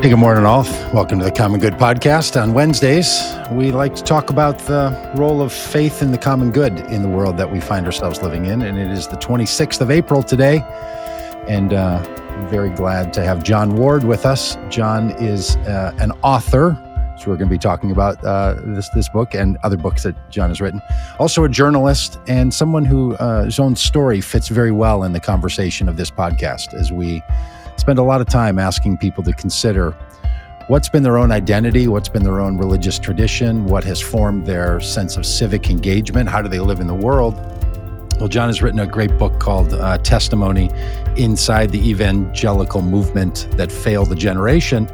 Hey, good morning, all. Welcome to the Common Good Podcast. On Wednesdays, we like to talk about the role of faith in the common good in the world that we find ourselves living in. And it is the 26th of April today. And uh, very glad to have Jon Ward with us. Jon is uh, an author. So we're going to be talking about uh, this this book and other books that Jon has written. Also a journalist and someone who uh, his own story fits very well in the conversation of this podcast as we spend a lot of time asking people to consider what's been their own identity, what's been their own religious tradition, what has formed their sense of civic engagement, how do they live in the world. Well, Jon has written a great book called uh, Testimony Inside the Evangelical Movement That Failed a Generation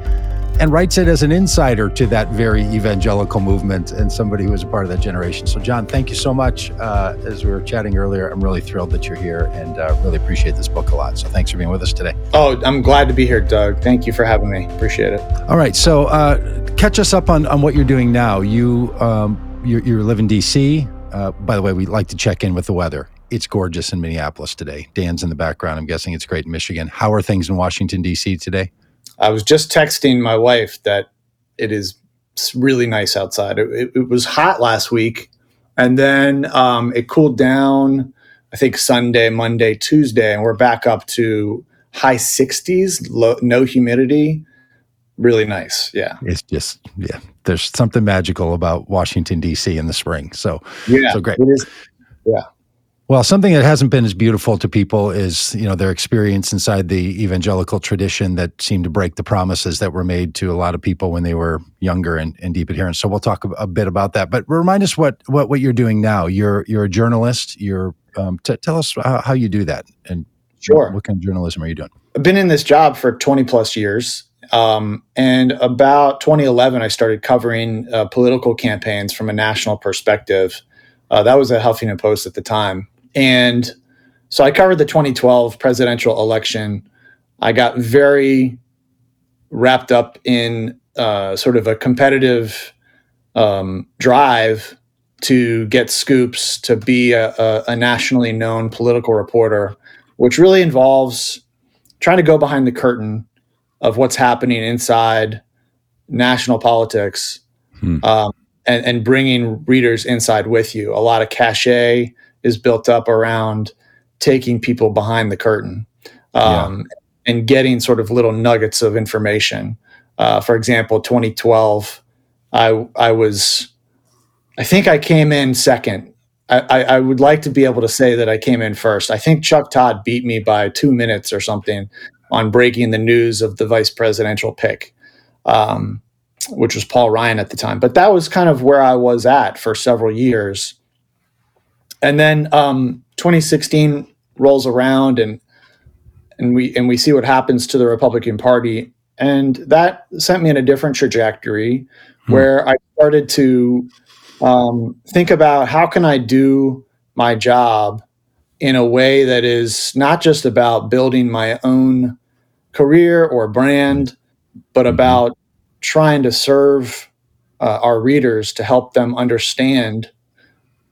and writes it as an insider to that very evangelical movement and somebody who was a part of that generation. So, Jon, thank you so much. Uh, as we were chatting earlier, I'm really thrilled that you're here and uh, really appreciate this book a lot. So, thanks for being with us today. Oh, I'm glad to be here, Doug. Thank you for having me. Appreciate it. All right. So, uh, catch us up on, on what you're doing now. You, um, you, you live in D.C. Uh, by the way, we like to check in with the weather. It's gorgeous in Minneapolis today. Dan's in the background. I'm guessing it's great in Michigan. How are things in Washington, D.C. today? I was just texting my wife that it is really nice outside. It, it, it was hot last week, and then um, it cooled down. I think Sunday, Monday, Tuesday, and we're back up to high 60s, low, no humidity. Really nice. Yeah. It's just, yeah, there's something magical about Washington, D.C. in the spring. So, yeah, so great. Yeah. Well, something that hasn't been as beautiful to people is, you know, their experience inside the evangelical tradition that seemed to break the promises that were made to a lot of people when they were younger and, and deep adherents. So we'll talk a, a, bit about that. But remind us what what what you're doing now. You're you're a journalist. You're um, t- tell us how, how, you do that and sure. What, what, kind of journalism are you doing? I've been in this job for 20 plus years. Um, and about 2011, I started covering uh, political campaigns from a national perspective. Uh, that was at Huffington Post at the time and so I covered the 2012 presidential election. I got very wrapped up in uh, sort of a competitive um, drive to get scoops, to be a, a, a, nationally known political reporter, which really involves trying to go behind the curtain of what's happening inside national politics hmm. um, and, and bringing readers inside with you. A lot of cachet, is built up around taking people behind the curtain um, yeah. and getting sort of little nuggets of information. Uh, for example, 2012, I I was, I think I came in second. I, I, would like to be able to say that I came in first. I think Chuck Todd beat me by two minutes or something on breaking the news of the vice presidential pick, um, which was Paul Ryan at the time. But that was kind of where I was at for several years and then um, 2016 rolls around and and we and we see what happens to the Republican Party, and that sent me in a different trajectory hmm. where I started to um, think about how can I do my job in a way that is not just about building my own career or brand, but mm-hmm. about trying to serve uh, our readers to help them understand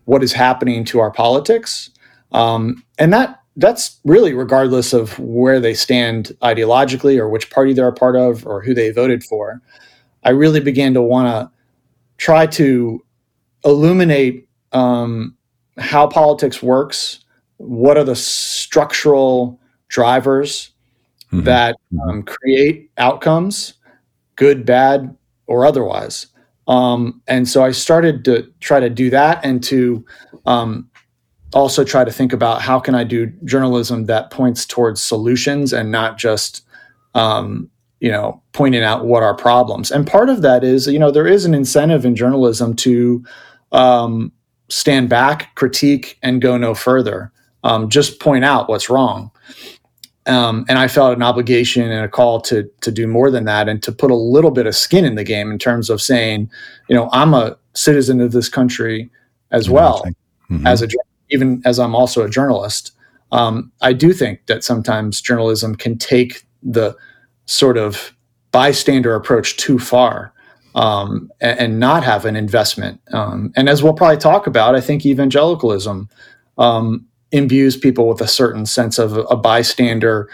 what is happening to our politics. Um, and that that's really regardless of where they stand ideologically or which party they're a part of or who they voted for. I really began to want to try to illuminate um, how politics works. What are the structural drivers mm-hmm. that um, create outcomes, good, bad, or otherwise? Um, and so I started to try to do that and to um, also try to think about how can I do journalism that points towards solutions and not just, um, you know, pointing out what are problems. And part of that is, you know, there is an incentive in journalism to um, stand back, critique, and go no further. Um, just point out what's wrong. Um, and I felt an obligation and a call to to do more than that and to put a little bit of skin in the game in terms of saying, you know, I'm a citizen of this country as well mm-hmm. as a even as I'm also a journalist. Um, I do think that sometimes journalism can take the sort of bystander approach too far um, and, and, not have an investment. Um, and as we'll probably talk about, I think evangelicalism um, imbues people with a certain sense of a bystander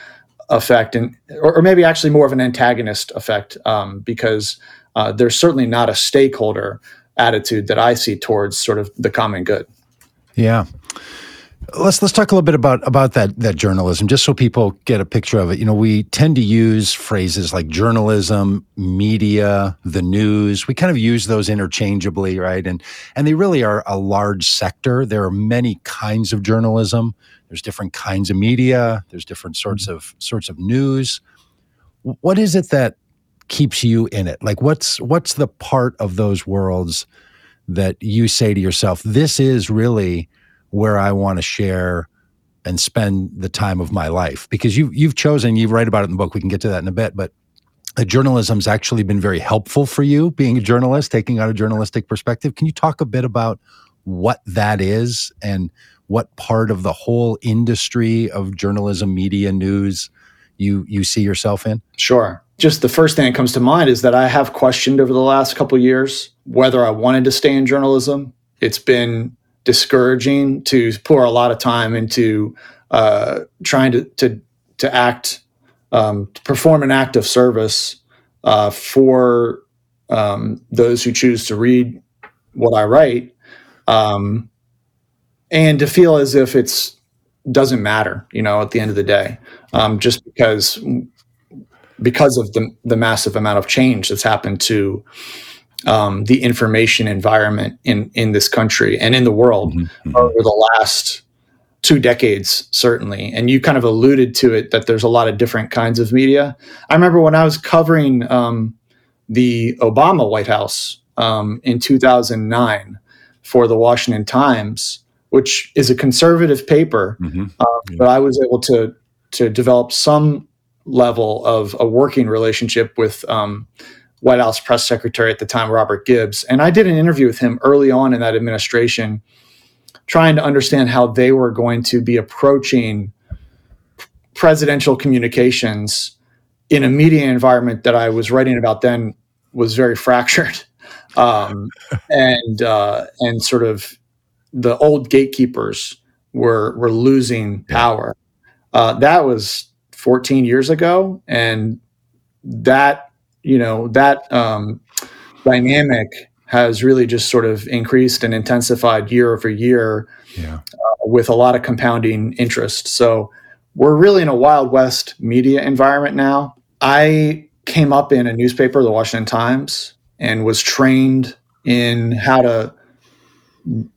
effect, and or, or, maybe actually more of an antagonist effect, um, because uh, there's certainly not a stakeholder attitude that I see towards sort of the common good. Yeah. Let's let's talk a little bit about about that that journalism, just so people get a picture of it. You know, we tend to use phrases like journalism, media, the news. We kind of use those interchangeably, right? And and they really are a large sector. There are many kinds of journalism. There's different kinds of media. There's different sorts of sorts of news. What is it that keeps you in it? Like, what's what's the part of those worlds that you say to yourself, "This is really." Where I want to share and spend the time of my life. Because you you've chosen you write about it in the book we can get to that in a bit but uh, journalism's actually been very helpful for you being a journalist taking on a journalistic perspective. Can you talk a bit about what that is and what part of the whole industry of journalism media news you you see yourself in? Sure. Just the first thing that comes to mind is that i have questioned over the last couple years whether i wanted to stay in journalism. It's been discouraging to pour a lot of time into uh, trying to to to act um, to perform an act of service uh, for um, those who choose to read what I write, um, and to feel as if it's doesn't matter, you know, at the end of the day, um, just because because of the the massive amount of change that's happened to um, the information environment in in this country and in the world mm-hmm, mm-hmm. over the last two decades certainly and you kind of alluded to it that there's a lot of different kinds of media i remember when i was covering um, the obama white house um, in 2009 for the washington times which is a conservative paper mm-hmm. uh, yeah. but i was able to to develop some level of a working relationship with um, White House press secretary at the time, Robert Gibbs. And I did an interview with him early on in that administration, trying to understand how they were going to be approaching presidential communications in a media environment that I was writing about then was very fractured. Um, and uh, and sort of the old gatekeepers were were losing power. Uh, that was 14 years ago, and that you know that um, dynamic has really just sort of increased and intensified year over year yeah. uh, with a lot of compounding interest. So we're really in a Wild West media environment now. I came up in a newspaper, the Washington Times, and was trained in how to,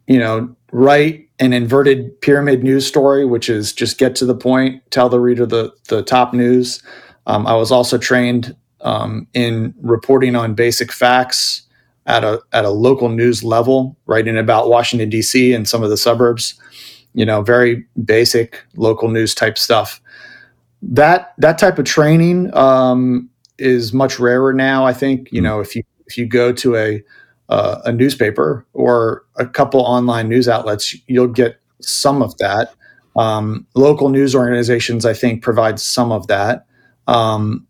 you know, write an inverted pyramid news story, which is just get to the point, tell the reader the, the top news. Um, I was also trained um, in reporting on basic facts at a at a local news level, writing about Washington D.C. and some of the suburbs. You know, very basic local news type stuff. That that type of training um, is much rarer now. I think you hmm. know if you if you go to a uh, a newspaper or a couple online news outlets, you'll get some of that. Um, local news organizations, I think, provide some of that. Um,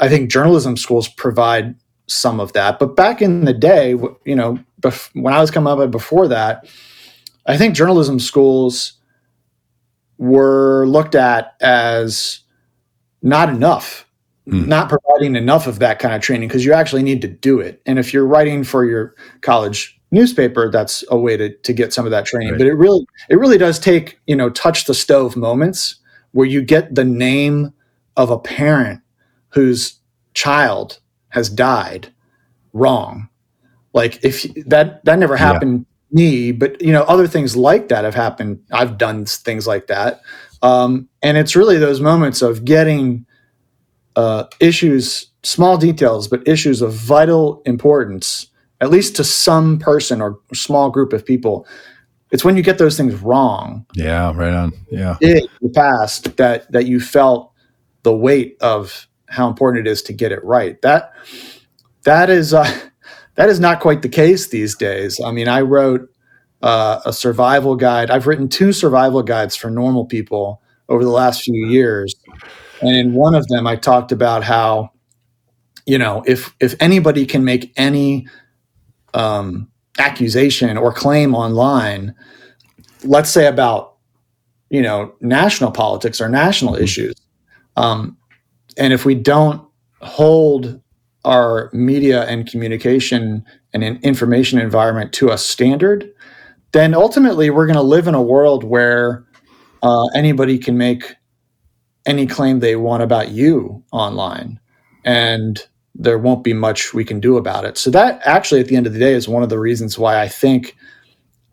I think journalism schools provide some of that. But back in the day, you know, bef- when I was coming up before that, I think journalism schools were looked at as not enough, hmm. not providing enough of that kind of training because you actually need to do it. And if you're writing for your college newspaper, that's a way to, to get some of that training. Right. But it really it really does take, you know, touch the stove moments where you get the name of a parent whose child has died wrong. Like if that that never happened yeah. me, but you know other things like that have happened. I've done things like that, um, and it's really those moments of getting uh, issues, small details, but issues of vital importance, at least to some person or small group of people. It's when you get those things wrong. Yeah, right on. Yeah, in the past that that you felt the weight of how important it is to get it right. That that is uh, that is not quite the case these days. I mean, I wrote uh, a survival guide. I've written two survival guides for normal people over the last few years, and in one of them, I talked about how you know if if anybody can make any um, accusation or claim online, let's say about you know national politics or national issues Um, and if we don't hold our media and communication and information environment to a standard, then ultimately we're going to live in a world where uh, anybody can make any claim they want about you online. And there won't be much we can do about it. So, that actually, at the end of the day, is one of the reasons why I think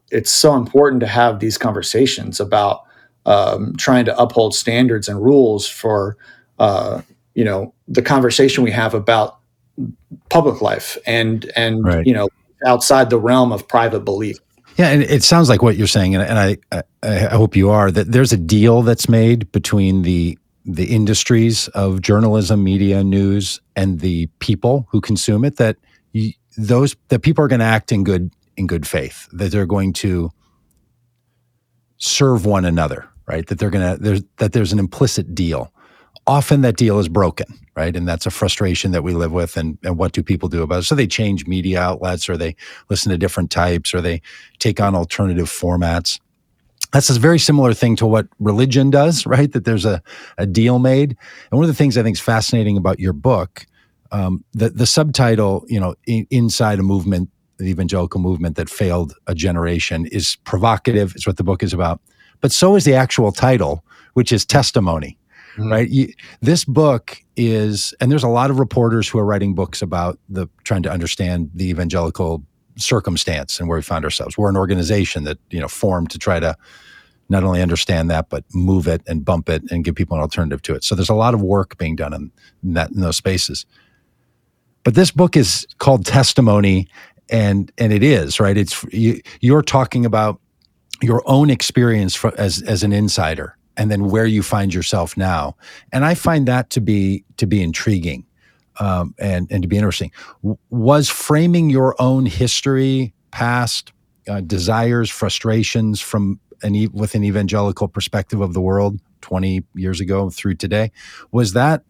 it's so important to have these conversations about um, trying to uphold standards and rules for uh, you know the conversation we have about public life and and right. you know outside the realm of private belief. Yeah, and it sounds like what you're saying, and, and I, I hope you are that there's a deal that's made between the the industries of journalism, media, news, and the people who consume it. That you, those that people are going to act in good in good faith. That they're going to serve one another, right? That they're going to there's that there's an implicit deal often that deal is broken, right? And that's a frustration that we live with. And, and what do people do about it? So they change media outlets or they listen to different types or they take on alternative formats. That's a very similar thing to what religion does, right? That there's a, a deal made. And one of the things I think is fascinating about your book, um, the, the subtitle, you know, in, inside a movement, the evangelical movement that failed a generation is provocative. It's what the book is about. But so is the actual title, which is testimony mm-hmm. right? You, this book is, and there's a lot of reporters who are writing books about the trying to understand the evangelical circumstance and where we find ourselves. We're an organization that you know formed to try to not only understand that but move it and bump it and give people an alternative to it. So there's a lot of work being done in, in that in those spaces. But this book is called Testimony, and and it is right. It's you, you're talking about your own experience for, as as an insider and then where you find yourself now. And I find that to be to be intriguing um, and and to be interesting. W- was framing your own history, past uh, desires, frustrations from an e- with an evangelical perspective of the world 20 years ago through today was that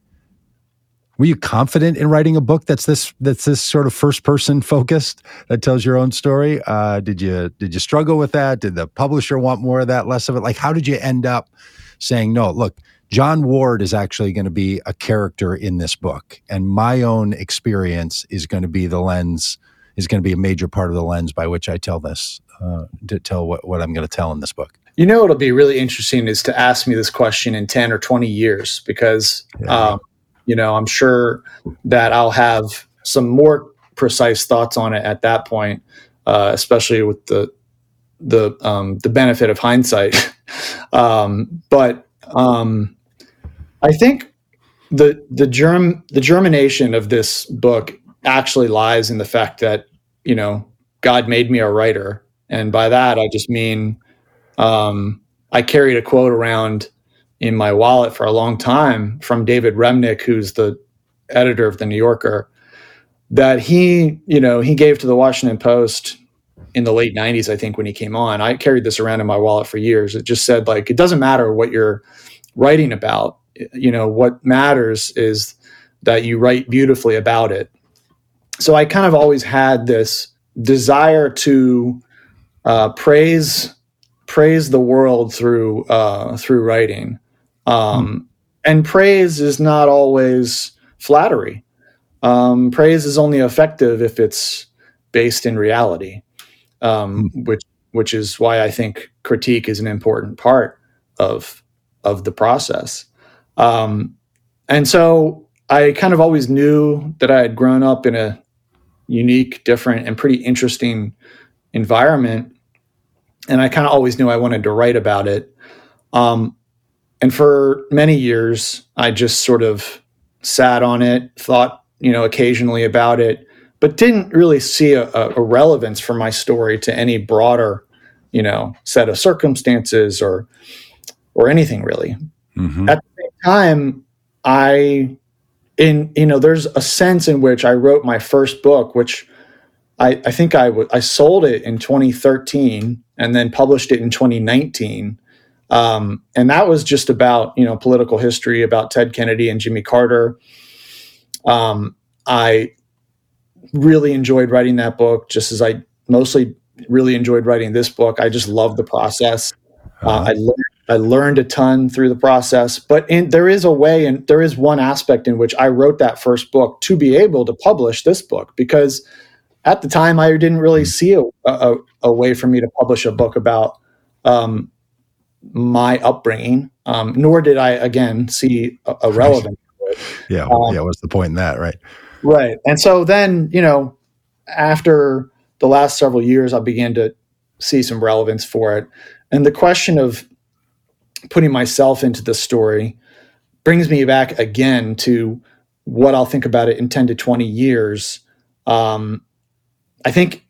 were you confident in writing a book that's this that's this sort of first person focused that tells your own story? Uh, did you did you struggle with that? Did the publisher want more of that less of it? Like how did you end up saying no look jon ward is actually going to be a character in this book and my own experience is going to be the lens is going to be a major part of the lens by which i tell this uh, to tell what, what i'm going to tell in this book you know what'll be really interesting is to ask me this question in 10 or 20 years because yeah. um, you know, I'm sure that I'll have some more precise thoughts on it at that point, uh, especially with the the um, the benefit of hindsight. um, but um, I think the the germ the germination of this book actually lies in the fact that you know God made me a writer, and by that I just mean um, I carried a quote around in my wallet for a long time from David Remnick, who's the editor of the New Yorker, that he, you know, he gave to the Washington Post in the late 90s, I think, when he came on. I carried this around in my wallet for years. It just said, like, it doesn't matter what you're writing about. You know, what matters is that you write beautifully about it. So I kind of always had this desire to uh, praise praise the world through uh, through writing. Um, mm. And praise is not always flattery. Um, praise is only effective if it's based in reality, um, mm. which which is why I think critique is an important part of of the process. Um, and so I kind of always knew that I had grown up in a unique, different, and pretty interesting environment, and I kind of always knew I wanted to write about it. Um, and for many years, I just sort of sat on it, thought, you know, occasionally about it, but didn't really see a, a relevance for my story to any broader, you know, set of circumstances or or anything really. Mm-hmm. At the same time, I in you know, there's a sense in which I wrote my first book, which I, I think I, w- I sold it in 2013 and then published it in 2019 um, and that was just about you know political history about Ted Kennedy and Jimmy Carter. Um, I really enjoyed writing that book, just as I mostly really enjoyed writing this book. I just loved the process. Uh, uh-huh. Uh, I learned I learned a ton through the process, but in, there is a way, and there is one aspect in which I wrote that first book to be able to publish this book because at the time I didn't really see a, a, a way for me to publish a book about um, my upbringing, um, nor did I again see a, a relevance. Yeah, um, yeah. What's the point in that, right? Right, and so then you know, after the last several years, I began to see some relevance for it, and the question of putting myself into the story brings me back again to what I'll think about it in 10 to 20 years. Um, I think,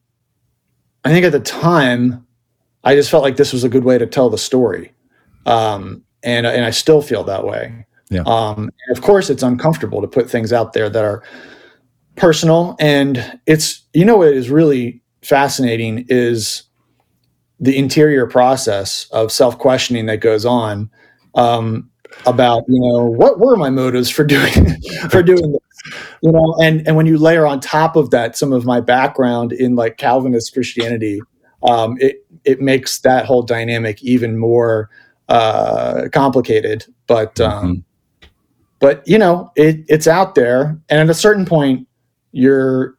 I think at the time, I just felt like this was a good way to tell the story. Um, and, and I still feel that way. Yeah. Um, of course, it's uncomfortable to put things out there that are personal. And it's, you know, what is really fascinating is the interior process of self questioning that goes on um, about you know what were my motives for doing for doing this you know and and when you layer on top of that some of my background in like Calvinist Christianity um, it it makes that whole dynamic even more uh, complicated but um, mm-hmm. but you know it, it's out there and at a certain point you're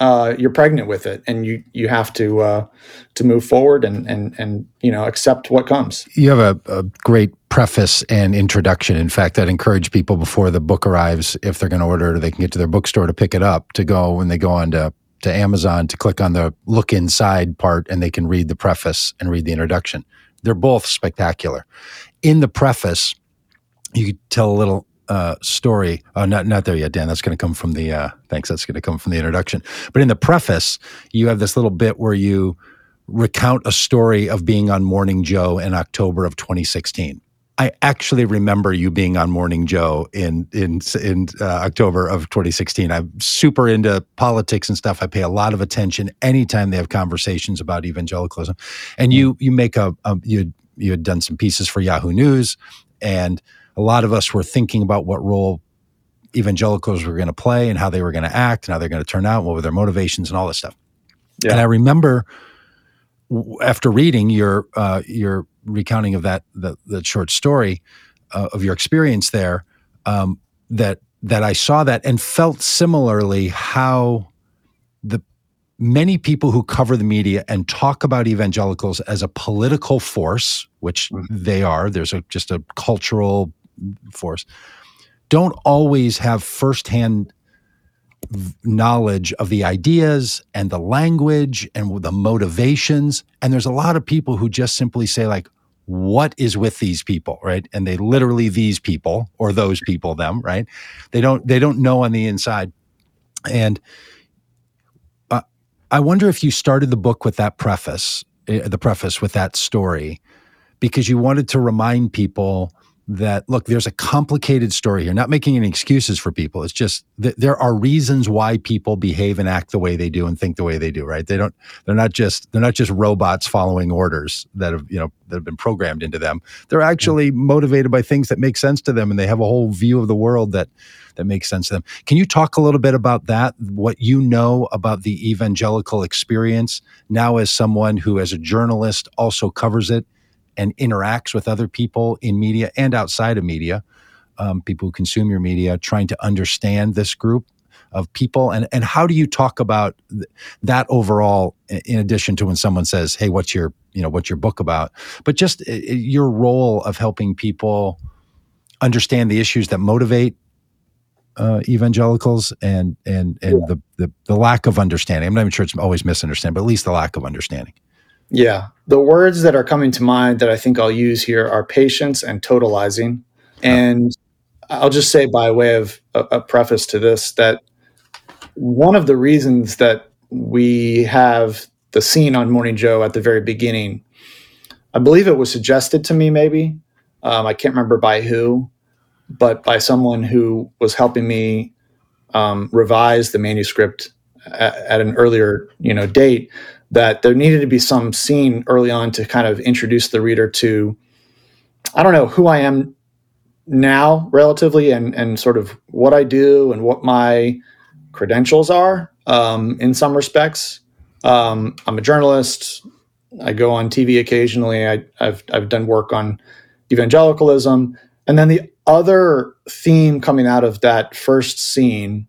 uh, you're pregnant with it, and you you have to uh, to move forward and and and you know accept what comes. You have a, a great preface and introduction. In fact, I'd encourage people before the book arrives, if they're going to order it, or they can get to their bookstore to pick it up, to go when they go on to to Amazon to click on the look inside part, and they can read the preface and read the introduction. They're both spectacular. In the preface, you tell a little uh, story. Oh, not not there yet, Dan. That's going to come from the. Uh, thanks. That's going to come from the introduction. But in the preface, you have this little bit where you recount a story of being on Morning Joe in October of 2016. I actually remember you being on Morning Joe in in in uh, October of 2016. I'm super into politics and stuff. I pay a lot of attention anytime they have conversations about evangelicalism. And you you make a, a you you had done some pieces for Yahoo News, and a lot of us were thinking about what role evangelicals were going to play and how they were going to act and how they're going to turn out, what were their motivations and all this stuff. Yeah. And I remember after reading your uh, your recounting of that the, the short story uh, of your experience there, um, that that I saw that and felt similarly how the many people who cover the media and talk about evangelicals as a political force, which mm-hmm. they are. There's a, just a cultural force don't always have firsthand knowledge of the ideas and the language and the motivations and there's a lot of people who just simply say like what is with these people right? And they literally these people or those people them right? They don't they don't know on the inside. And uh, i wonder if you started the book with that preface uh, the preface with that story because you wanted to remind people that look there's a complicated story here. Not making any excuses for people. It's just that there are reasons why people behave and act the way they do and think the way they do right? They don't they're not just they're not just robots following orders that have you know that have been programmed into them. They're actually mm-hmm. motivated by things that make sense to them and they have a whole view of the world that that makes sense to them. Can you talk a little bit about that? What you know about the evangelical experience now as someone who as a journalist also covers it and interacts with other people in media and outside of media, um, people who consume your media, trying to understand this group of people. And and how do you talk about th- that overall in addition to when someone says hey what's your you know what's your book about? But just uh, your role of helping people understand the issues that motivate uh, evangelicals and and and yeah. the, the the lack of understanding. I'm not even sure it's always misunderstanding but at least the lack of understanding yeah. The words that are coming to mind that I think I'll use here are patience and totalizing. And I'll just say, by way of a, a preface to this, that one of the reasons that we have the scene on Morning Joe at the very beginning, I believe it was suggested to me, maybe. Um, I can't remember by who, but by someone who was helping me um, revise the manuscript at, at, an earlier, you know, date that there needed to be some scene early on to kind of introduce the reader to I don't know who I am now relatively and and sort of what I do and what my credentials are um, in some respects. Um, I'm a journalist. I go on TV occasionally. I, have I've done work on evangelicalism. And then the other theme coming out of that first scene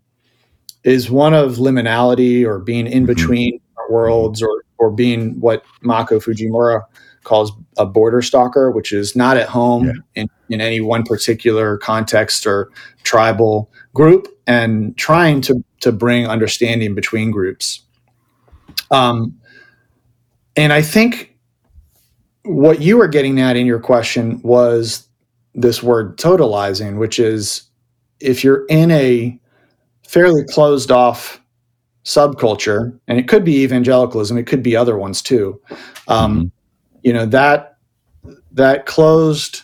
is one of liminality or being in mm-hmm. between worlds or or being what Mako Fujimura calls a border stalker, which is not at home yeah. in, in any one particular context or tribal group and trying to, to bring understanding between groups. Um, and I think what you were getting at in your question was this word totalizing, which is if you're in a fairly closed off subculture, and it could be evangelicalism, it could be other ones too. Um, mm-hmm. You know that that closed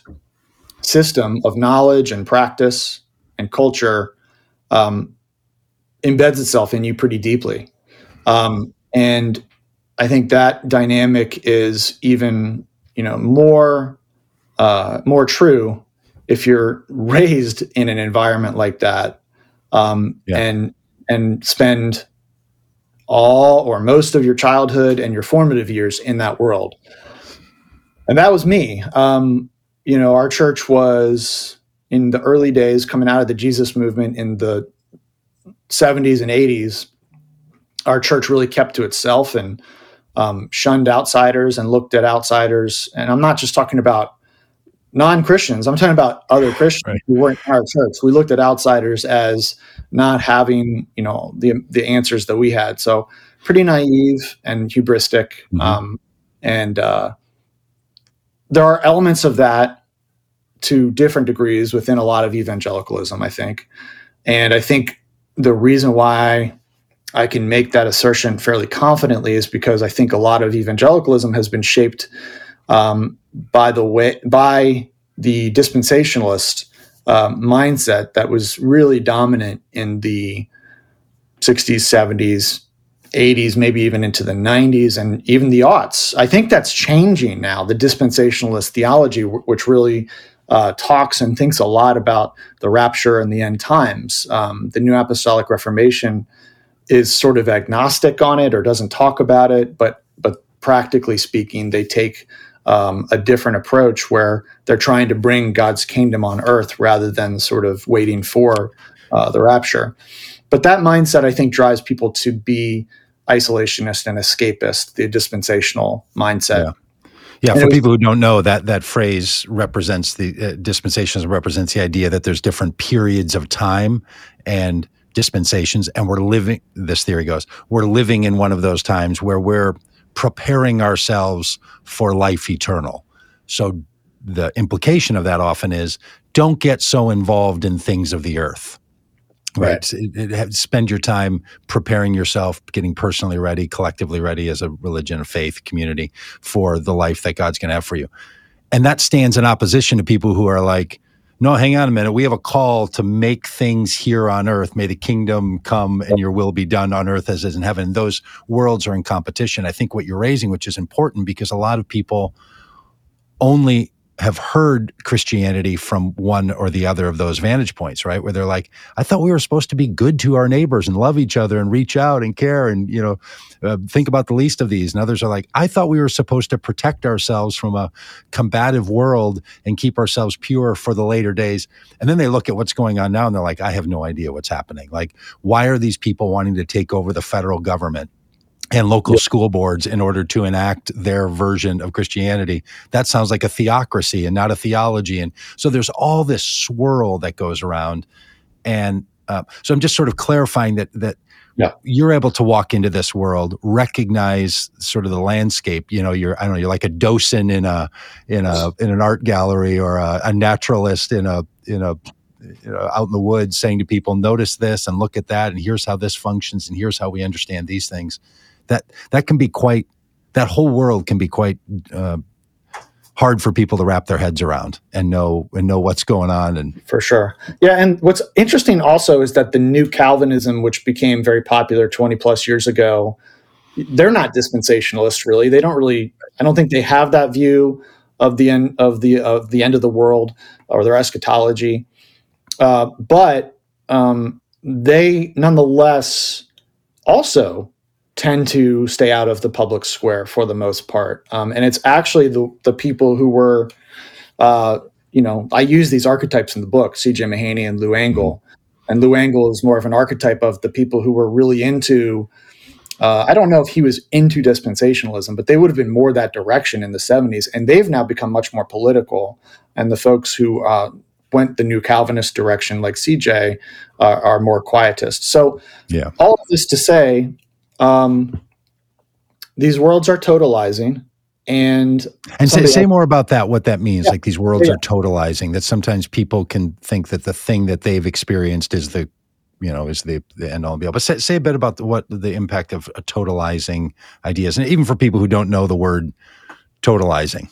system of knowledge and practice and culture um, embeds itself in you pretty deeply, um, and I think that dynamic is even you know more uh, more true if you're raised in an environment like that um, yeah. and and spend all or most of your childhood and your formative years in that world. And that was me. Um, you know, our church was in the early days coming out of the Jesus movement in the 70s and 80s. Our church really kept to itself and um, shunned outsiders and looked at outsiders. And I'm not just talking about non Christians, I'm talking about other Christians right. who weren't in our church. We looked at outsiders as not having, you know, the, the answers that we had. So pretty naive and hubristic. Mm-hmm. Um, and uh, there are elements of that to different degrees within a lot of evangelicalism, I think. And I think the reason why I can make that assertion fairly confidently is because I think a lot of evangelicalism has been shaped um, by the way by the dispensationalist uh, mindset that was really dominant in the 60s, 70s, 80s, maybe even into the 90s and even the aughts. I think that's changing now. The dispensationalist theology, w- which really uh, talks and thinks a lot about the rapture and the end times. Um, the New Apostolic Reformation is sort of agnostic on it or doesn't talk about it, but but practically speaking, they take um, a different approach where they're trying to bring God's kingdom on earth rather than sort of waiting for uh, the rapture. But that mindset, I think, drives people to be isolationist and escapist, the dispensational mindset. Yeah. Yeah, for people who don't know, that that phrase represents the uh, dispensations represents the idea that there's different periods of time and dispensations, and we're living. This theory goes, we're living in one of those times where we're preparing ourselves for life eternal. So the implication of that often is don't get so involved in things of the earth. Right. right. It, it, spend your time preparing yourself, getting personally ready, collectively ready as a religion, a faith community for the life that God's going to have for you. And that stands in opposition to people who are like, no, hang on a minute. We have a call to make things here on earth. May the kingdom come and your will be done on earth as is in heaven. Those worlds are in competition. I think what you're raising, which is important because a lot of people only have heard Christianity from one or the other of those vantage points, right? Where they're like, I thought we were supposed to be good to our neighbors and love each other and reach out and care and, you know, uh, think about the least of these. And others are like, I thought we were supposed to protect ourselves from a combative world and keep ourselves pure for the later days. And then they look at what's going on now and they're like, I have no idea what's happening. Like, why are these people wanting to take over the federal government? And local school boards in order to enact their version of Christianity. That sounds like a theocracy and not a theology. And so there's all this swirl that goes around. And uh, so I'm just sort of clarifying that that yeah. you're able to walk into this world, recognize sort of the landscape. You know, you're I don't know, you're like a docent in a in a in an art gallery or a, a naturalist in a in a you know, out in the woods saying to people, notice this and look at that, and here's how this functions, and here's how we understand these things that that can be quite that whole world can be quite uh, hard for people to wrap their heads around and know and know what's going on and for sure. Yeah and what's interesting also is that the new calvinism which became very popular 20 plus years ago they're not dispensationalists really. They don't really i don't think they have that view of the end of the of the end of the world or their eschatology. Uh, but um, they nonetheless also tend to stay out of the public square for the most part. Um, and it's actually the, the people who were uh, you know, I use these archetypes in the book, C.J. Mahaney and Lou Engle. And Lou Engle is more of an archetype of the people who were really into uh, I don't know if he was into dispensationalism, but they would have been more that direction in the 70s. And they've now become much more political. And the folks who uh, went the new Calvinist direction, like CJ, uh, are more quietist. So, yeah. all of this to say, um, these worlds are totalizing. And and say, say more about that. What that means, yeah. like these worlds yeah. are totalizing. That sometimes people can think that the thing that they've experienced is the you know is the, the end all be all. But say, say a bit about the, what the impact of totalizing ideas, and even for people who don't know the word totalizing.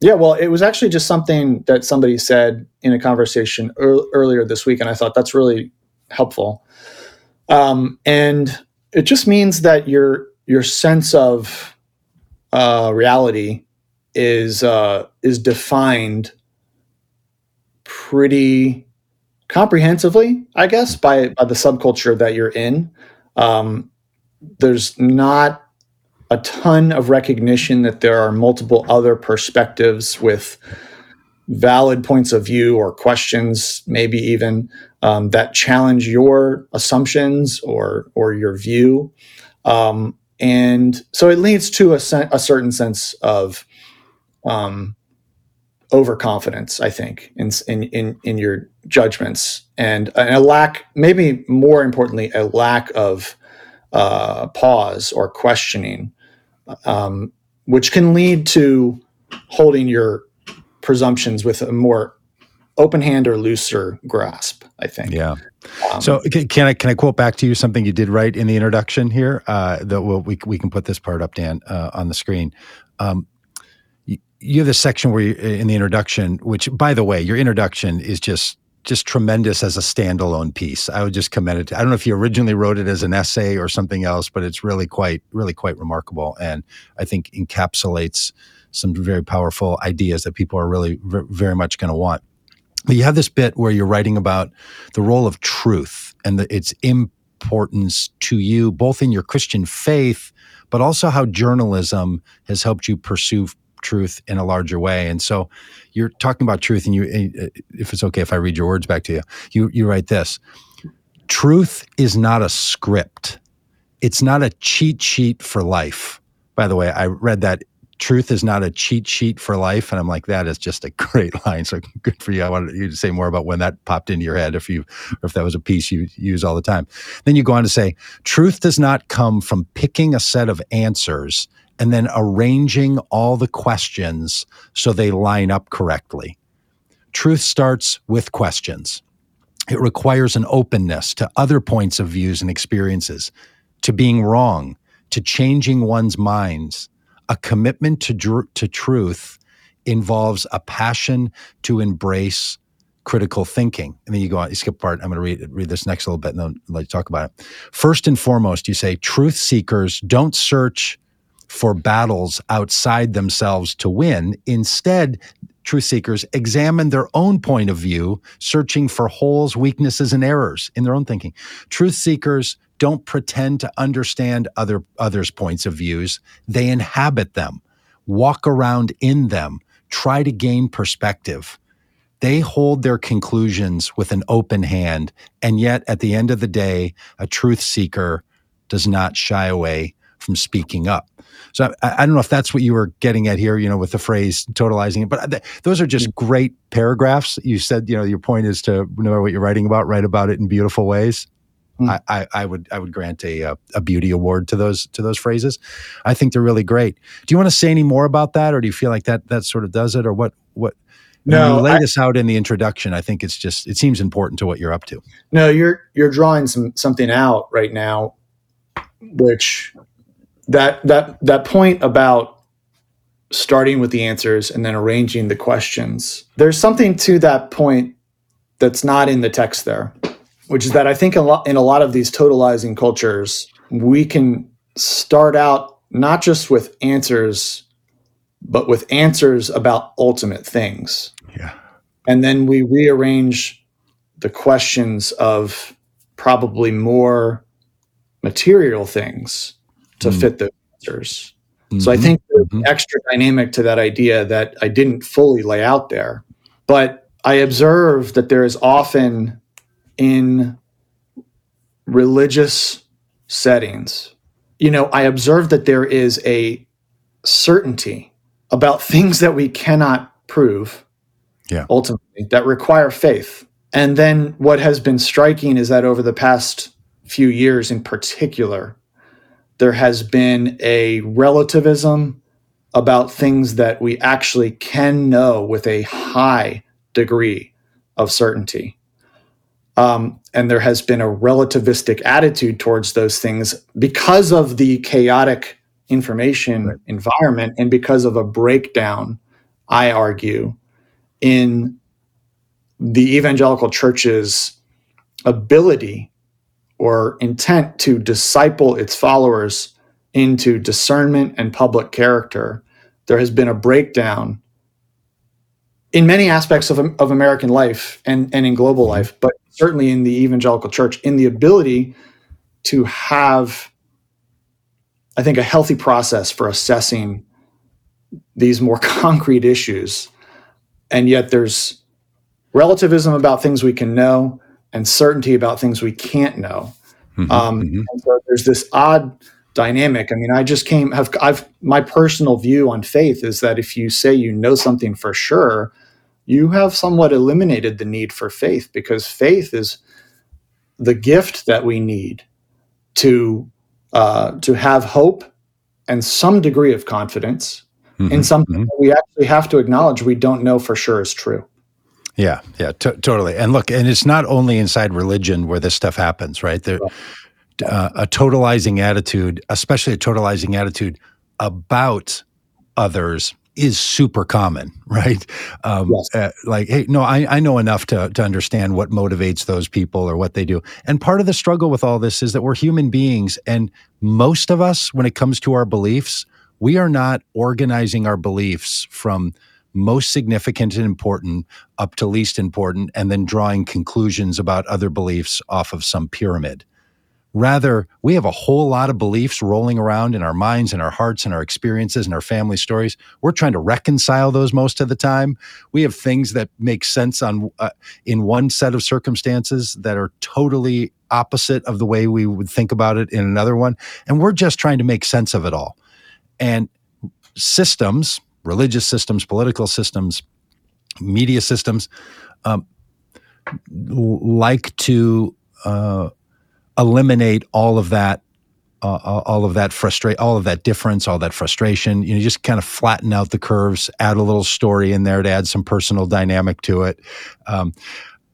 Yeah, well, it was actually just something that somebody said in a conversation er- earlier this week, and I thought that's really helpful. Um, and it just means that your your sense of uh, reality is uh, is defined pretty comprehensively, I guess, by, by the subculture that you're in. Um, there's not a ton of recognition that there are multiple other perspectives with valid points of view or questions, maybe even um, that challenge your assumptions or or your view. Um, and so it leads to a, a certain sense of um, overconfidence, I think, in in in, in your judgments, and, and, a lack, maybe more importantly, a lack of uh, pause or questioning, um, which can lead to holding your presumptions with a more open hand or looser grasp. I think. Yeah. Um, so can I can I quote back to you something you did write in the introduction here? Uh, that we'll, we we can put this part up, Dan, uh, on the screen. Um, you have this section where you, in the introduction, which by the way, your introduction is just just tremendous as a standalone piece. I would just commend it. I don't know if you originally wrote it as an essay or something else, but it's really quite really quite remarkable, and I think encapsulates some very powerful ideas that people are really very much going to want. But you have this bit where you're writing about the role of truth and the, its importance to you, both in your Christian faith, but also how journalism has helped you pursue truth in a larger way. And so you're talking about truth, and you, uh, if it's okay if I read your words back to you, you, you write this Truth is not a script, it's not a cheat sheet for life. By the way, I read that truth is not a cheat sheet for life. And I'm like, that is just a great line. So good for you. I wanted you to say more about when that popped into your head, if you, or if that was a piece you use all the time. Then you go on to say, truth does not come from picking a set of answers and then arranging all the questions so they line up correctly. Truth starts with questions. It requires an openness to other points of views and experiences, to being wrong, to changing one's minds. A commitment to, dr- to truth involves a passion to embrace critical thinking. And then you go on, you skip part. I'm going to read, read this next little bit and then let you talk about it. First and foremost, you say truth seekers don't search for battles outside themselves to win. Instead, truth seekers examine their own point of view, searching for holes, weaknesses, and errors in their own thinking. Truth seekers don't pretend to understand other others' points of views. They inhabit them, walk around in them, try to gain perspective. They hold their conclusions with an open hand, and yet at the end of the day, a truth seeker does not shy away from speaking up. So I, I, don't know if that's what you were getting at here, you know, with the phrase totalizing it, but th- those are just great paragraphs. You said, you know, your point is to know what you're writing about, write about it in beautiful ways. Mm. I, I, I, would I would grant a, a, a beauty award to those to those phrases. I think they're really great. Do you want to say any more about that, or do you feel like that that sort of does it, or what what? No, you lay I, this out in the introduction. I think it's just it seems important to what you're up to. No, you're you're drawing some something out right now, which that that that point about starting with the answers and then arranging the questions there's something to that point that's not in the text there which is that i think a lot in a lot of these totalizing cultures we can start out not just with answers but with answers about ultimate things yeah and then we rearrange the questions of probably more material things to mm. fit the answers. Mm-hmm. So I mm-hmm. think there's mm-hmm. extra dynamic to that idea that I didn't fully lay out there. But I observe that there is often in religious settings, you know, I observe that there is a certainty about things that we cannot prove yeah. ultimately that require faith. And then what has been striking is that over the past few years in particular, there has been a relativism about things that we actually can know with a high degree of certainty. Um, and there has been a relativistic attitude towards those things because of the chaotic information right. environment and because of a breakdown, I argue, in the evangelical church's ability or intent to disciple its followers into discernment and public character, there has been a breakdown in many aspects of, of American life and, and in global life, but certainly in the evangelical church, in the ability to have, I think, a healthy process for assessing these more concrete issues. And yet there's relativism about things we can know and certainty about things we can't know. Mm-hmm, um, mm-hmm. so there's this odd dynamic. I mean, I just came have I've my personal view on faith is that if you say you know something for sure, you have somewhat eliminated the need for faith because faith is the gift that we need to uh, to have hope and some degree of confidence mm-hmm, in something mm-hmm. we actually have to acknowledge we don't know for sure is true. Yeah, yeah, t- totally. And look, and it's not only inside religion where this stuff happens, right? There, uh, a totalizing attitude, especially a totalizing attitude about others is super common, right? Um, yes. uh, like, hey, no, I, I know enough to, to understand what motivates those people or what they do. And part of the struggle with all this is that we're human beings. And most of us, when it comes to our beliefs, we are not organizing our beliefs from most significant and important up to least important and then drawing conclusions about other beliefs off of some pyramid. Rather, we have a whole lot of beliefs rolling around in our minds and our hearts and our experiences and our family stories. We're trying to reconcile those most of the time. We have things that make sense on uh, in one set of circumstances that are totally opposite of the way we would think about it in another one, and we're just trying to make sense of it all. And systems, religious systems, political systems, media systems, um, like to uh, eliminate all of that uh, all of that frustrate all of that difference all that frustration. You know just kind of flatten out the curves add a little story in there to add some personal dynamic to it. Um,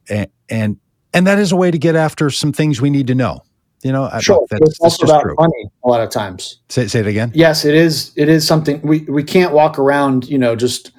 and, and and that is a way to get after some things we need to know. You know sure. that's, it's also about true. money a lot of times. Say, say it again? Yes it is it is something we we can't walk around you know just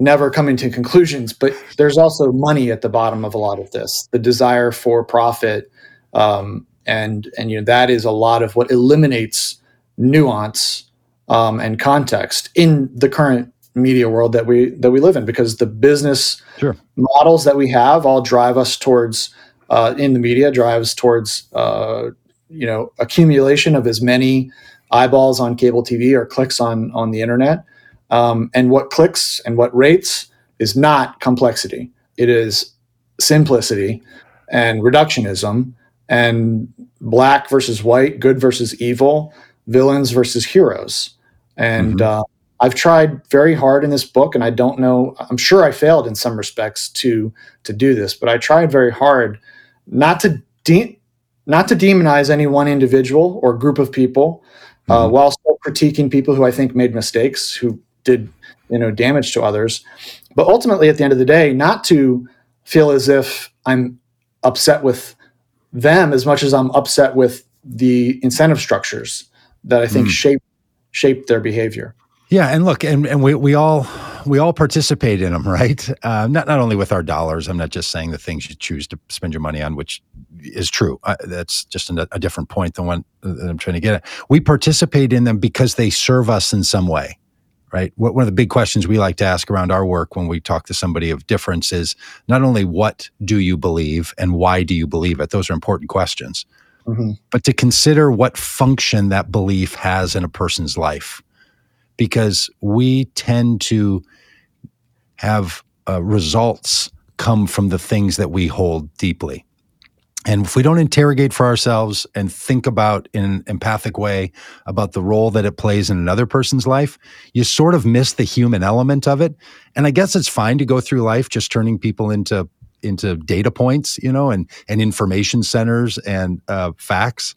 never coming to conclusions but there's also money at the bottom of a lot of this. The desire for profit um, and and you know that is a lot of what eliminates nuance um, and context in the current media world that we that we live in because the business sure. models that we have all drive us towards uh, in the media drives towards uh, you know accumulation of as many eyeballs on cable TV or clicks on on the internet. Um, and what clicks and what rates is not complexity. It is simplicity and reductionism and black versus white, good versus evil, villains versus heroes. And mm-hmm. uh, I've tried very hard in this book, and I don't know. I'm sure I failed in some respects to to do this, but I tried very hard not to de- not to demonize any one individual or group of people, uh, mm-hmm. uh, while still critiquing people who I think made mistakes, who did you know damage to others. But ultimately, at the end of the day, not to feel as if I'm upset with them as much as I'm upset with the incentive structures that I think mm. shape shape their behavior. Yeah, and look, and, and we, we all we all participate in them, right? Uh, not not only with our dollars. I'm not just saying the things you choose to spend your money on, which is true. Uh, that's just a, a, different point than one that I'm trying to get at. We participate in them because they serve us in some way right? One of the big questions we like to ask around our work when we talk to somebody of difference is not only what do you believe and why do you believe it? Those are important questions. Mm-hmm. But to consider what function that belief has in a person's life. because we tend to have uh, results come from the things that we hold deeply. And if we don't interrogate for ourselves and think about in an empathic way about the role that it plays in another person's life, you sort of miss the human element of it. And I guess it's fine to go through life just turning people into into data points, you know, and and information centers and uh, facts.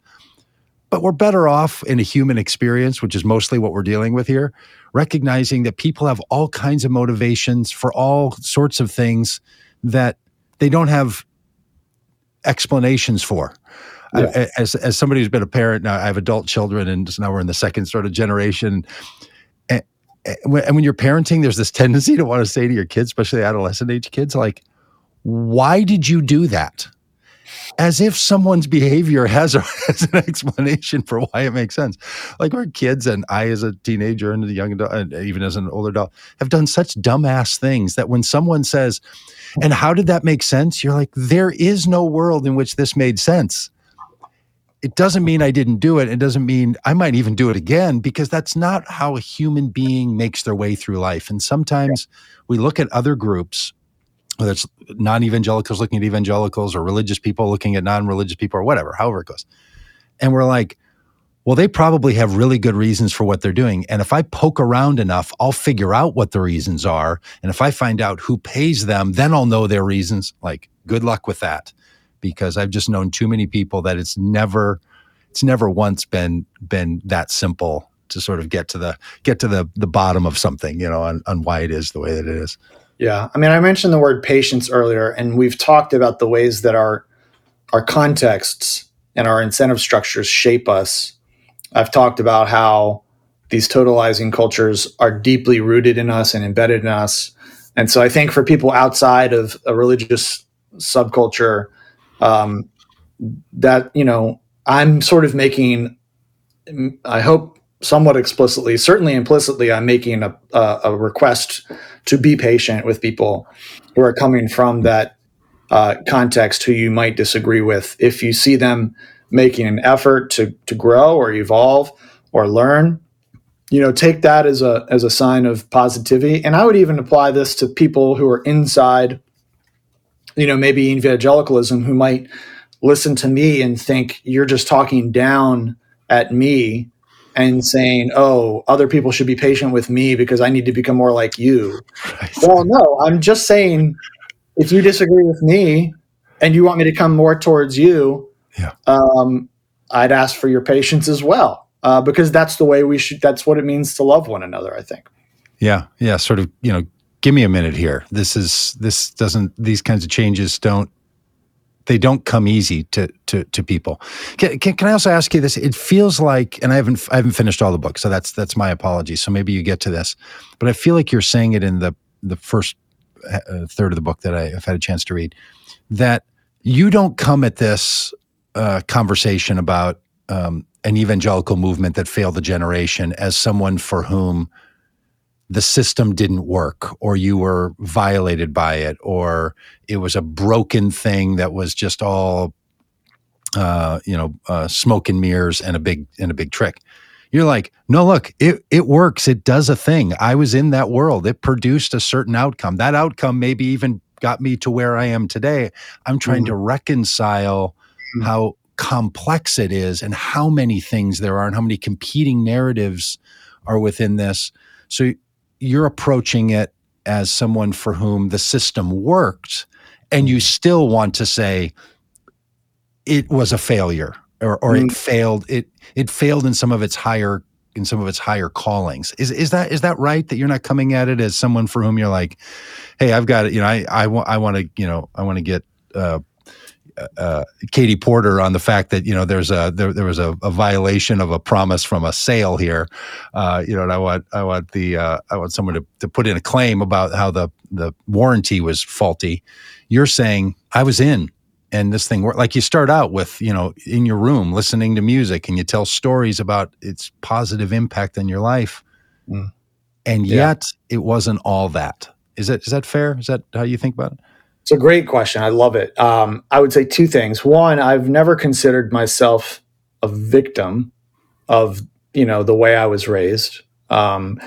But we're better off in a human experience, which is mostly what we're dealing with here, recognizing that people have all kinds of motivations for all sorts of things that they don't have explanations for. Yeah. as as somebody who's been a parent now, I have adult children, and so now we're in the second sort of generation. And, and when you're parenting, there's this tendency to want to say to your kids, especially adolescent age kids, like, "Why did you do that?" As if someone's behavior has, a, has an explanation for why it makes sense. Like our kids and I, as a teenager and a young adult, and even as an older adult, have done such dumbass things that when someone says, and how did that make sense? You're like, there is no world in which this made sense. It doesn't mean I didn't do it. It doesn't mean I might even do it again because that's not how a human being makes their way through life. And sometimes we look at other groups, whether it's non evangelicals looking at evangelicals or religious people looking at non religious people or whatever, however it goes. And we're like, well, they probably have really good reasons for what they're doing. And if I poke around enough, I'll figure out what the reasons are. And if I find out who pays them, then I'll know their reasons. Like, good luck with that. Because I've just known too many people that it's never, it's never once been been that simple to sort of get to the get to the the bottom of something, you know, on, on why it is the way that it is. Yeah. I mean, I mentioned the word patience earlier, and we've talked about the ways that our our contexts and our incentive structures shape us I've talked about how these totalizing cultures are deeply rooted in us and embedded in us. And so I think for people outside of a religious subculture, um, that, you know, I'm sort of making, I hope somewhat explicitly, certainly implicitly, I'm making a, a, a request to be patient with people who are coming from that uh, context who you might disagree with. If you see them making an effort to to grow or evolve or learn you know take that as a as a sign of positivity and i would even apply this to people who are inside you know maybe evangelicalism who might listen to me and think you're just talking down at me and saying oh other people should be patient with me because i need to become more like you well no i'm just saying if you disagree with me and you want me to come more towards you yeah. um, I'd ask for your patience as well, uh, because that's the way we should. That's what it means to love one another. I think. Yeah, yeah. Sort of, you know, give me a minute here. This is this doesn't. These kinds of changes don't. They don't come easy to to to people. Can, can, can I also ask you this? It feels like, and I haven't I haven't finished all the book, so that's that's my apology. So maybe you get to this, but I feel like you're saying it in the the first uh, third of the book that I have had a chance to read that you don't come at this uh, conversation about um, an evangelical movement that failed a generation as someone for whom the system didn't work or you were violated by it or it was a broken thing that was just all uh, you know uh, smoke and mirrors and a big and a big trick you're like no look it, it works it does a thing i was in that world it produced a certain outcome that outcome maybe even got me to where i am today i'm trying mm-hmm. to reconcile mm-hmm. how complex it is and how many things there are and how many competing narratives are within this. So you're approaching it as someone for whom the system worked and you still want to say it was a failure or, or mm-hmm. it failed it it failed in some of its higher in some of its higher callings. Is is that is that right that you're not coming at it as someone for whom you're like, hey, I've got it, you know, I I want I want to, you know, I want to get uh, uh, Katie Porter on the fact that you know there's a there, there was a, a, violation of a promise from a sale here, uh, you know, and I want I want the uh, I want someone to, to put in a claim about how the the warranty was faulty. You're saying I was in and this thing like you start out with you know in your room listening to music and you tell stories about its positive impact on your life, mm. and yeah. yet it wasn't all that. Is that is that fair? Is that how you think about it? It's a great question. I love it. Um, I would say two things. One, I've never considered myself a victim of you know the way I was raised. Um,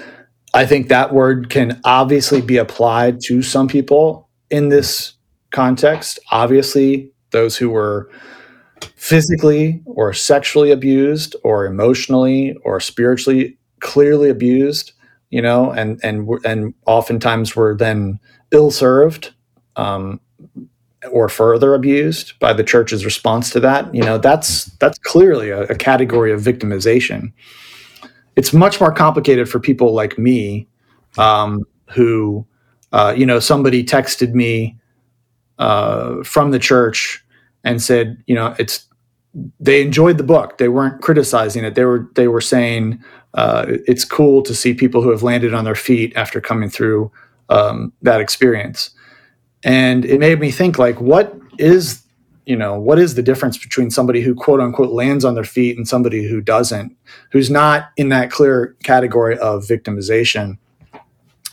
I think that word can obviously be applied to some people in this context. Obviously, those who were physically or sexually abused or emotionally or spiritually clearly abused, you know, and and and oftentimes were then ill served um, or further abused by the church's response to that. You know, that's that's clearly a, a category of victimization. It's much more complicated for people like me um, who uh, you know somebody texted me uh, from the church and said you know it's they enjoyed the book. They weren't criticizing it. They were they were saying uh, it's cool to see people who have landed on their feet after coming through um, that experience and it made me think like what is you know what is the difference between somebody who quote unquote lands on their feet and somebody who doesn't who's not in that clear category of victimization?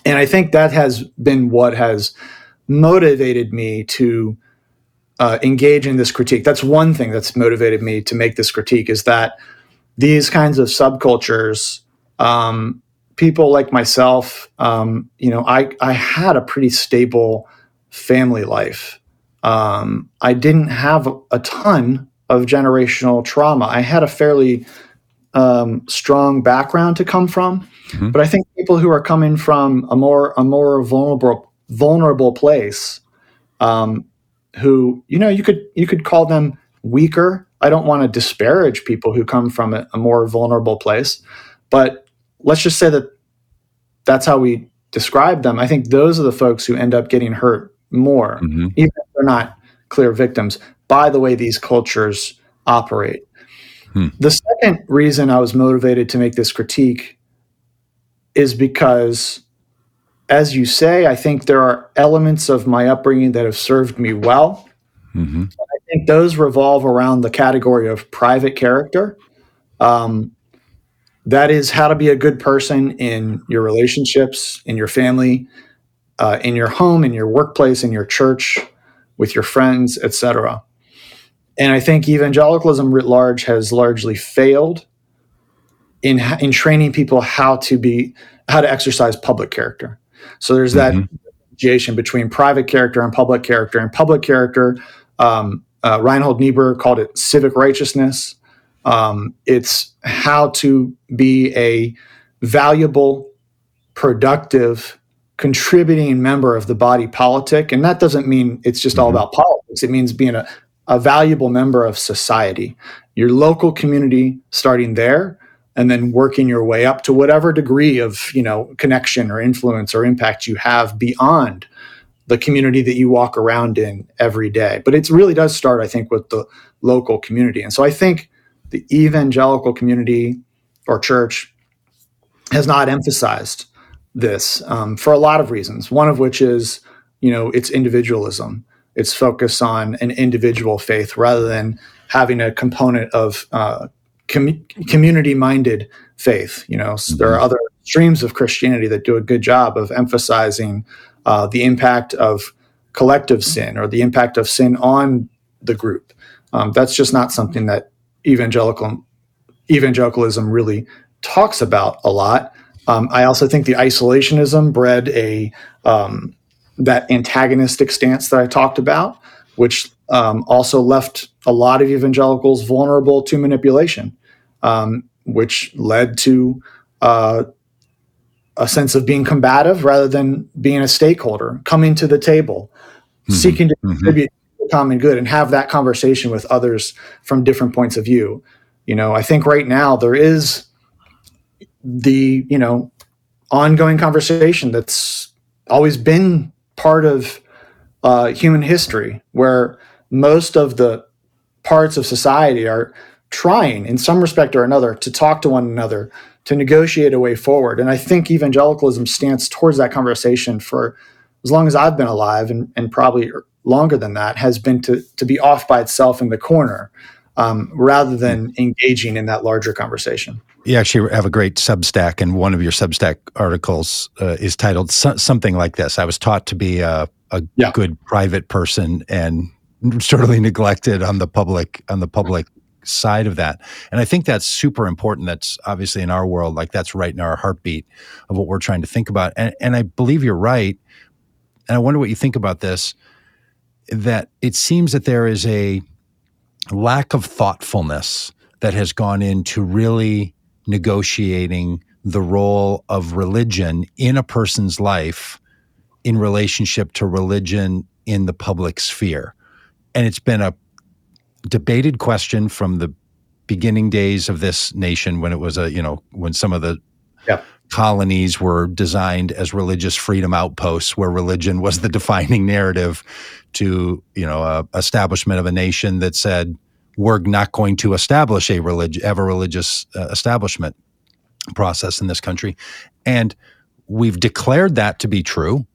And i think that has been what has motivated me to uh, engage in this critique. That's one thing that's motivated me to make this critique is that these kinds of subcultures um, people like myself um, you know I, I had a pretty stable family life um, I didn't have a ton of generational trauma. I had a fairly um, strong background to come from, mm-hmm. but I think people who are coming from a more a more vulnerable vulnerable place, um, who you know you could you could call them weaker. I don't want to disparage people who come from a, a more vulnerable place, but let's just say that that's how we describe them. I think those are the folks who end up getting hurt more, mm-hmm. even if they're not clear victims, by the way these cultures operate. Hmm. The second reason I was motivated to make this critique is because, as you say, I think there are elements of my upbringing that have served me well. Mm-hmm. I think those revolve around the category of private character. Um, that is how to be a good person in your relationships, in your family, uh, in your home, in your workplace, in your church, with your friends, etc. And I think evangelicalism writ large has largely failed in in training people how to be how to exercise public character. So there's mm-hmm. that differentiation between private character and public character. And public character, um, uh, Reinhold Niebuhr called it civic righteousness. Um, it's how to be a valuable, productive contributing member of the body politic. And that doesn't mean it's just mm-hmm. all about politics. It means being a, a valuable member of society, your local community starting there and then working your way up to whatever degree of, you know, connection or influence or impact you have beyond the community that you walk around in every day. But it really does start, I think, with the local community. And so I think the evangelical community or church has not emphasized this um, for a lot of reasons. One of which is, you know, it's individualism. It's focus on an individual faith rather than having a component of uh, com- community-minded faith. You know, mm-hmm. there are other streams of Christianity that do a good job of emphasizing uh, the impact of collective sin or the impact of sin on the group. Um, that's just not something that evangelical evangelicalism really talks about a lot. Um, I also think the isolationism bred a um, that antagonistic stance that I talked about, which um, also left a lot of evangelicals vulnerable to manipulation, um, which led to uh, a sense of being combative rather than being a stakeholder, coming to the table, mm-hmm. seeking to mm-hmm. contribute to the common good, and have that conversation with others from different points of view. You know, I think right now there is the you know ongoing conversation that's always been part of uh, human history, where most of the parts of society are trying, in some respect or another, to talk to one another, to negotiate a way forward. And I think evangelicalism stands towards that conversation for as long as I've been alive, and, and probably longer than that, has been to, to be off by itself in the corner um, rather than engaging in that larger conversation. You actually have a great Substack, and one of your Substack articles uh, is titled so- something like this. I was taught to be a, a yeah. good private person and sorely neglected on the public on the public side of that. And I think that's super important. That's obviously in our world, like that's right in our heartbeat of what we're trying to think about. And, and I believe you're right. And I wonder what you think about this that it seems that there is a lack of thoughtfulness that has gone into really negotiating the role of religion in a person's life in relationship to religion in the public sphere. And it's been a debated question from the beginning days of this nation when it was a, you know, when some of the yep. colonies were designed as religious freedom outposts where religion was the defining narrative to, you know, a establishment of a nation that said, we're not going to establish a religion, a religious uh, establishment process in this country. And we've declared that to be true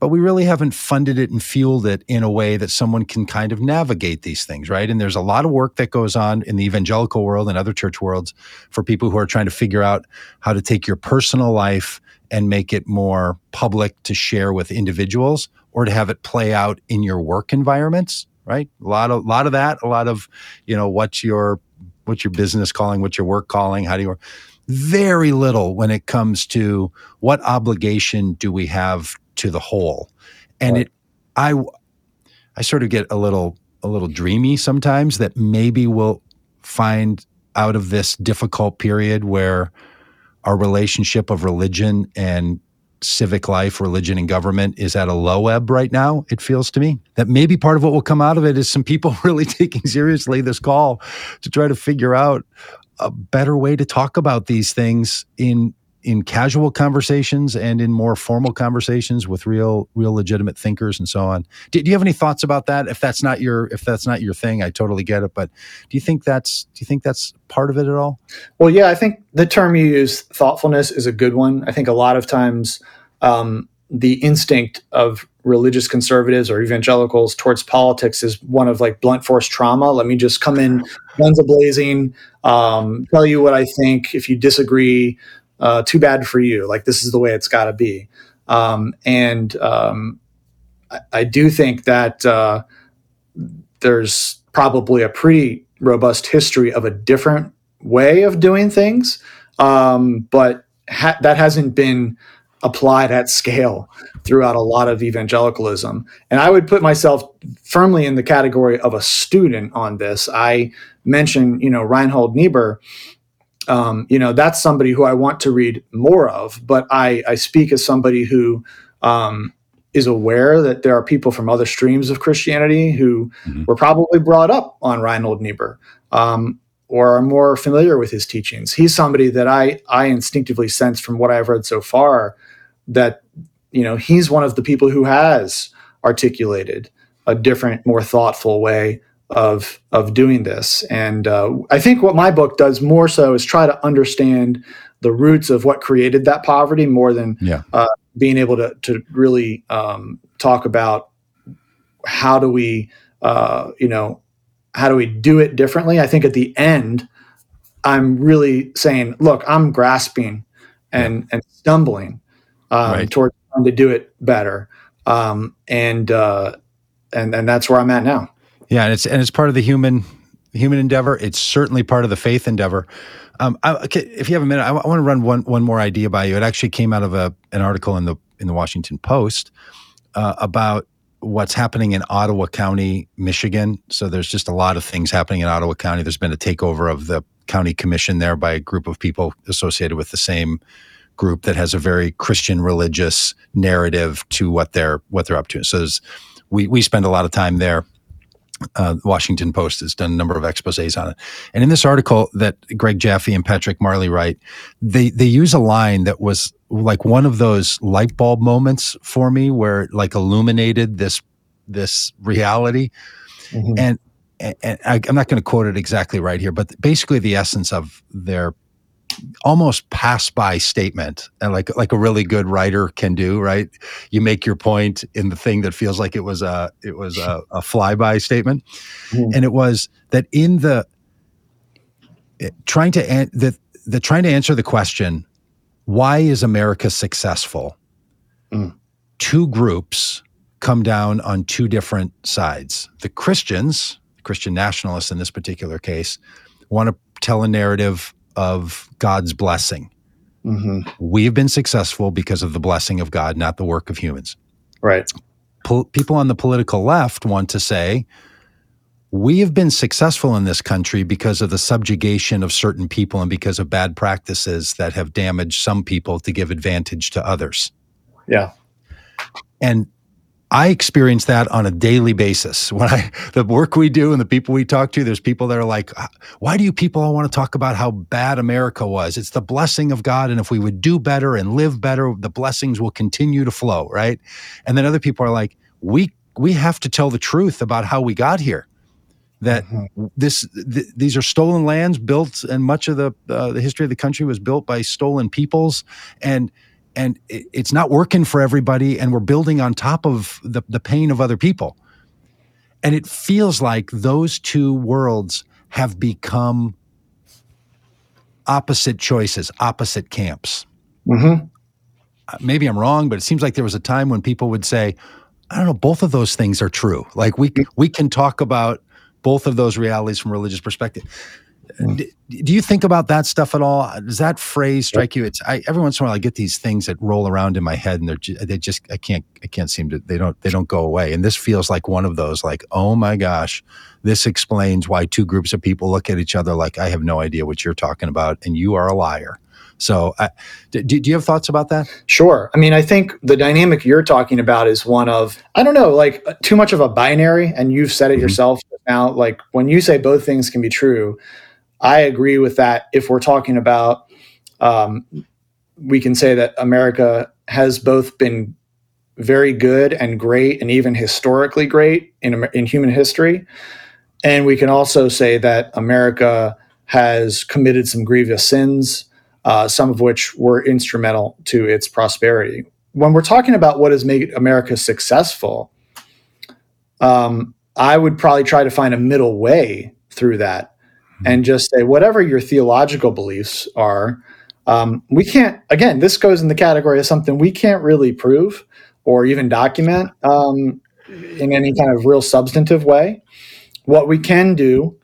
but we really haven't funded it and fueled it in a way that someone can kind of navigate these things, right? And there's a lot of work that goes on in the evangelical world and other church worlds for people who are trying to figure out how to take your personal life and make it more public to share with individuals or to have it play out in your work environments, right? A lot of a lot of that, a lot of, you know, what's your what's your business calling, what's your work calling, how do you very little when it comes to what obligation do we have to the whole. And right. it, I, I sort of get a little, a little dreamy sometimes that maybe we'll find out of this difficult period where our relationship of religion and civic life, religion and government is at a low ebb right now, it feels to me. That maybe part of what will come out of it is some people really taking seriously this call to try to figure out a better way to talk about these things in in casual conversations and in more formal conversations with real real legitimate thinkers and so on do, do, you have any thoughts about that if that's not your if that's not your thing i totally get it but do you think that's do you think that's part of it at all well yeah i think the term you use thoughtfulness is a good one i think a lot of times um, the instinct of religious conservatives or evangelicals towards politics is one of like blunt force trauma. Let me just come in guns a blazing, um, tell you what I think. If you disagree, uh, too bad for you. Like this is the way it's got to be. Um, and um, I, I, do think that uh, there's probably a pretty robust history of a different way of doing things, um, but ha- that hasn't been applied at scale throughout a lot of evangelicalism. And I would put myself firmly in the category of a student on this. I mentioned, you know, Reinhold Niebuhr um, you know, that's somebody who I want to read more of. But I, I speak as somebody who um, is aware that there are people from other streams of Christianity who mm-hmm. were probably brought up on Reinhold Niebuhr um, or are more familiar with his teachings. He's somebody that I, I instinctively sense from what I've read so far that, you know, he's one of the people who has articulated a different, more thoughtful way of of doing this. And uh, I think what my book does more so is try to understand the roots of what created that poverty more than yeah. uh, being able to to really um, talk about how do we uh, you know how do we do it differently. I think at the end, I'm really saying, look, I'm grasping and and stumbling um, right. towards trying to do it better. Um, and uh, and and that's where I'm at now. Yeah, and it's and it's part of the human human endeavor. It's certainly part of the faith endeavor. Um, I, okay, if you have a minute, I, I want to run one one more idea by you. It actually came out of a an article in the in the Washington Post uh, about what's happening in Ottawa County, Michigan. So there's just a lot of things happening in Ottawa County. There's been a takeover of the county commission there by a group of people associated with the same group that has a very Christian religious narrative to what they're what they're up to. So we we spend a lot of time there uh, Washington Post has done a number of exposés on it. And in this article that Greg Jaffe and Patrick Marley write, they they use a line that was like one of those light bulb moments for me where it like illuminated this this reality. Mm-hmm. And, and I, I'm not going to quote it exactly right here, but basically the essence of their almost pass by statement and like like a really good writer can do right you make your point in the thing that feels like it was a it was a, a flyby statement mm. and it was that in the eh, trying to an, the, the trying to answer the question why is america successful mm. two groups come down on two different sides the christians christian nationalists in this particular case want to tell a narrative of God's blessing. Mm-hmm. We have been successful because of the blessing of God, not the work of humans. Right. Po- people on the political left want to say, we have been successful in this country because of the subjugation of certain people and because of bad practices that have damaged some people to give advantage to others. Yeah. And I experience that on a daily basis. When I the work we do and the people we talk to, there's people that are like, "Why do you people all want to talk about how bad America was? It's the blessing of God, and if we would do better and live better, the blessings will continue to flow." Right? And then other people are like, "We we have to tell the truth about how we got here. That mm-hmm. this th- these are stolen lands built, and much of the uh, the history of the country was built by stolen peoples, and." And it's not working for everybody and we're building on top of the, the pain of other people. And it feels like those two worlds have become opposite choices opposite camps. Mm-hmm. Uh, maybe i'm wrong but it seems like there was a time when people would say i don't know both of those things are true. Like we we can talk about both of those realities from a religious perspective do, do you think about that stuff at all? Does that phrase strike you? It's I, every once in a while I get these things that roll around in my head, and they're they just I can't I can't seem to they don't they don't go away. And this feels like one of those. Like oh my gosh, this explains why two groups of people look at each other like I have no idea what you're talking about, and you are a liar. So, uh, do, do you have thoughts about that? Sure. I mean, I think the dynamic you're talking about is one of, I don't know, like too much of a binary. And you've said it mm-hmm. yourself now. Like when you say both things can be true, I agree with that. If we're talking about, um, we can say that America has both been very good and great, and even historically great in in human history, and we can also say that America has committed some grievous sins, uh, some of which were instrumental to its prosperity. When we're talking about what has made America successful, um, I would probably try to find a middle way through that and just say whatever your theological beliefs are um, we can't again this goes in the category of something we can't really prove or even document um, in any kind of real substantive way. What we can do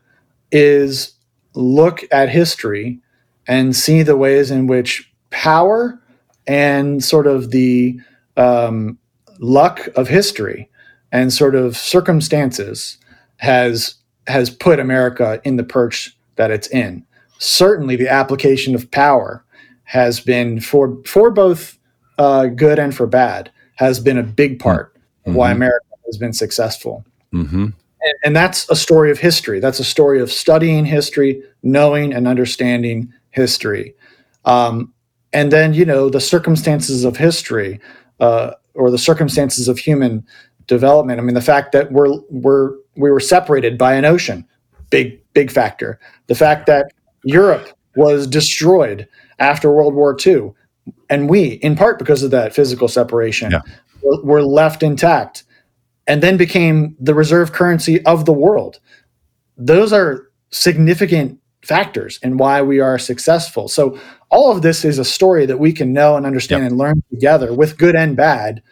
is look at history and see the ways in which power and sort of the um, luck of history and sort of circumstances has has put America in the perch that it's in. Certainly, the application of power has been for for both uh, good and for bad has been a big part mm-hmm. of why. America has been successful. Mm-hmm. And, and that's a story of history. That's a story of studying history, knowing and understanding history. Um, and then, you know, the circumstances of history uh, or the circumstances of human development. I mean, the fact that we're we're we were separated by an ocean, big big factor. The fact that Europe was destroyed after World War II, and we, in part because of that physical separation, yeah. were, were left intact, and then became the reserve currency of the world. Those are significant factors in why we are successful. So all of this is a story that we can know and understand yep. and learn together with good and bad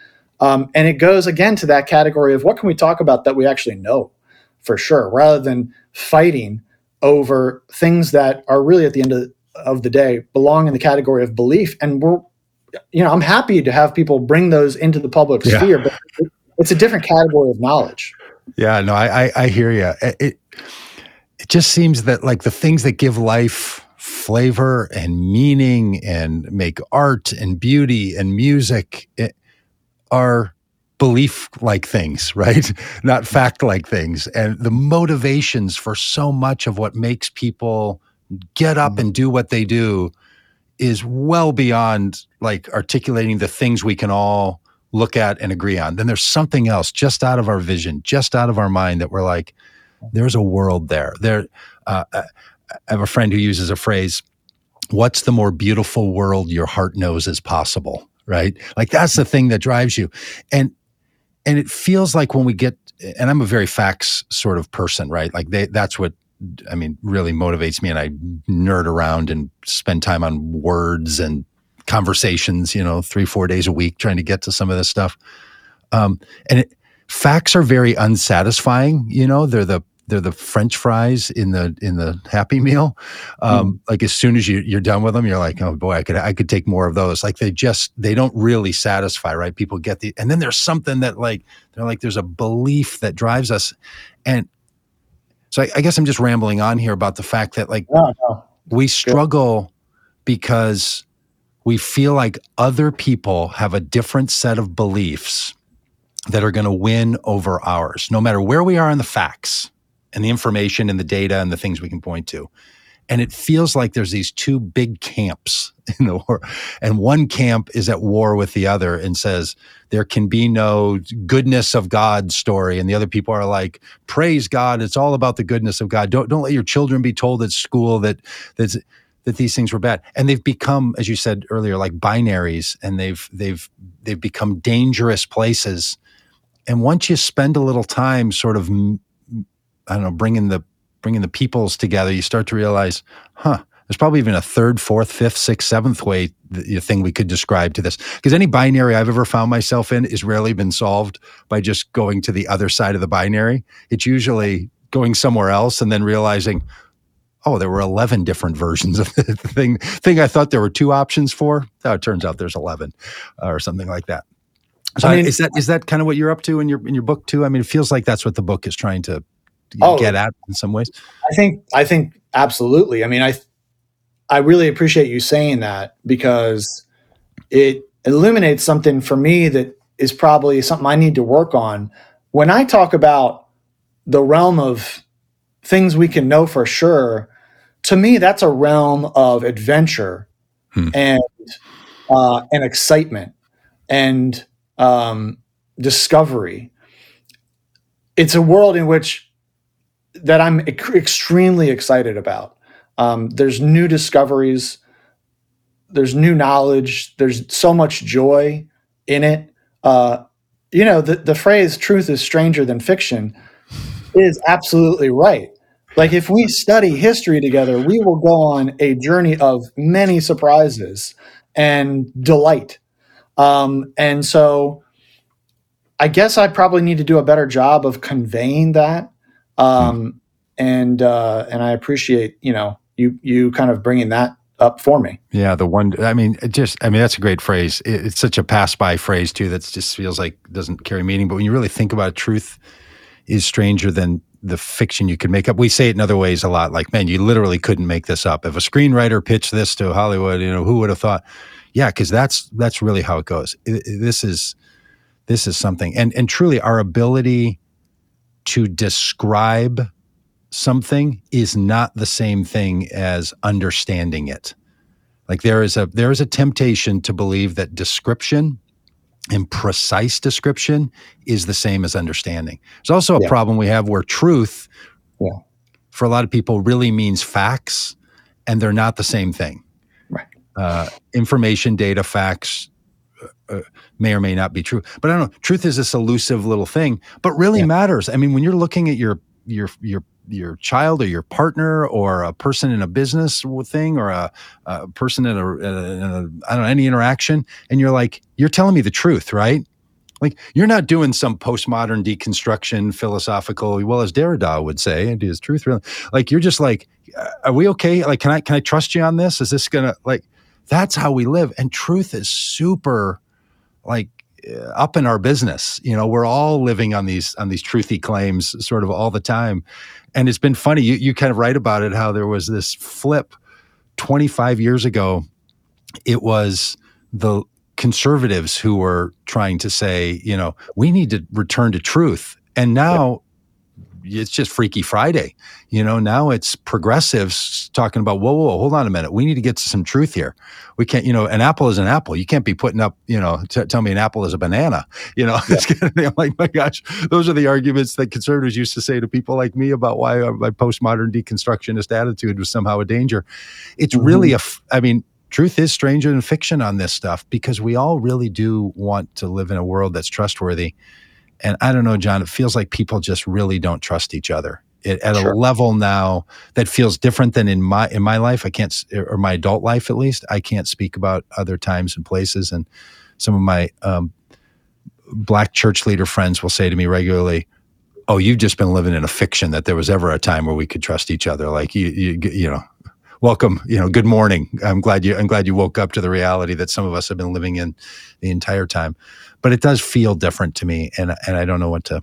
um, and it goes again to that category of what can we talk about that we actually know for sure, rather than fighting over things that are really at the end of, of the day belong in the category of belief. And we're, you know, I'm happy to have people bring those into the public yeah. sphere, but it's a different category of knowledge. Yeah, no, I, I, I hear you. It, it, it just seems that like the things that give life flavor and meaning and make art and beauty and music, it, are belief like things, right? Not fact like things. And the motivations for so much of what makes people get up and do what they do is well beyond like articulating the things we can all look at and agree on. Then there's something else just out of our vision, just out of our mind that we're like, there's a world there. There, uh, I have a friend who uses a phrase, what's the more beautiful world your heart knows is possible? right? Like that's the thing that drives you. And and it feels like when we get and I'm a very facts sort of person, right? Like they that's what I mean really motivates me and I nerd around and spend time on words and conversations, you know, 3 4 days a week trying to get to some of this stuff. Um and it, facts are very unsatisfying, you know, they're the they're the French fries in the in the Happy Meal. Um, mm. Like as soon as you you're done with them, you're like, oh boy, I could I could take more of those. Like they just they don't really satisfy, right? People get the and then there's something that like they're like there's a belief that drives us, and so I, I guess I'm just rambling on here about the fact that like no, no. we struggle because we feel like other people have a different set of beliefs that are going to win over ours, no matter where we are in the facts and the information and the data and the things we can point to. And it feels like there's these two big camps in the war. And one camp is at war with the other and says, there can be no goodness of God story. And the other people are like, praise God. It's all about the goodness of God. Don't, don't let your children be told at school that, that's, that these things were bad. And they've become, as you said earlier, like binaries and they've, they've, they've become dangerous places. And once you spend a little time sort of I don't know, bringing the bringing the peoples together, you start to realize, huh, there's probably even a third, fourth, fifth, sixth, seventh way the thing we could describe to this. Because any binary I've ever found myself in is rarely been solved by just going to the other side of the binary. It's usually going somewhere else and then realizing, oh, there were 11 different versions of the thing. Thing I thought there were two options for. Oh, it turns out there's 11 uh, or something like that. So I mean, is that is that kind of what you're up to in your in your book too? I mean, it feels like that's what the book is trying to oh, get at in some ways? I think I think absolutely. I mean, I I really appreciate you saying that because it illuminates something for me that is probably something I need to work on. When I talk about the realm of things we can know for sure, to me that's a realm of adventure hmm. and uh, and excitement and um, discovery. It's a world in which that I'm extremely excited about. Um, there's new discoveries, there's new knowledge, there's so much joy in it. Uh, you know, the, the phrase truth is stranger than fiction is absolutely right. Like, if we study history together, we will go on a journey of many surprises and delight. Um, and so, I guess I probably need to do a better job of conveying that um, and uh, and I appreciate you know you you kind of bringing that up for me. Yeah, the one. I mean, just I mean that's a great phrase. It, it's such a pass by phrase too. That just feels like doesn't carry meaning. But when you really think about it, truth is stranger than the fiction you could make up. We say it in other ways a lot. Like, man, you literally couldn't make this up. If a screenwriter pitched this to Hollywood, you know, who would have thought? Yeah, because that's that's really how it goes. It, it, this is this is something, and and truly our ability to describe something is not the same thing as understanding it. Like there is a there is a temptation to believe that description and precise description is the same as understanding. There's also a yeah. problem we have where truth yeah. for a lot of people really means facts and they're not the same thing. Right. Uh, information, data, facts, uh, may or may not be true. But I don't know. Truth is this elusive little thing, but really yeah. matters. I mean, when you're looking at your your your your child or your partner or a person in a business thing or a, a person in a, in a I don't know any interaction, and you're like, you're telling me the truth, right? Like you're not doing some postmodern deconstruction philosophical. Well, as Derrida would say, it is truth really. Like you're just like, are we okay? Like, can I can I trust you on this? Is this gonna like? That's how we live, and truth is super like uh, up in our business. You know, we're all living on these on these truthy claims sort of all the time. And it's been funny. You you kind of write about it how there was this flip 25 years ago. It was the conservatives who were trying to say, you know, we need to return to truth. And now it's just Freaky Friday. You know, now it's progressives talking about, whoa, whoa, hold on a minute. We need to get to some truth here. We can't, you know, an apple is an apple. You can't be putting up, you know, t- tell me an apple is a banana. You know, yeah. I'm like, my gosh, those are the arguments that conservatives used to say to people like me about why my postmodern deconstructionist attitude was somehow a danger. It's mm-hmm. really a, I mean, truth is stranger than fiction on this stuff because we all really do want to live in a world that's trustworthy and I don't know, Jon, it feels like people just really don't trust each other it, at sure. a level now that feels different than in my in my life. I can't, or my adult life at least. I can't speak about other times and places. And some of my um, black church leader friends will say to me regularly, Oh, you've just been living in a fiction that there was ever a time where we could trust each other. Like you, you, you know, welcome. You know, good morning. I'm glad you. I'm glad you woke up to the reality that some of us have been living in the entire time. But it does feel different to me, and and I don't know what to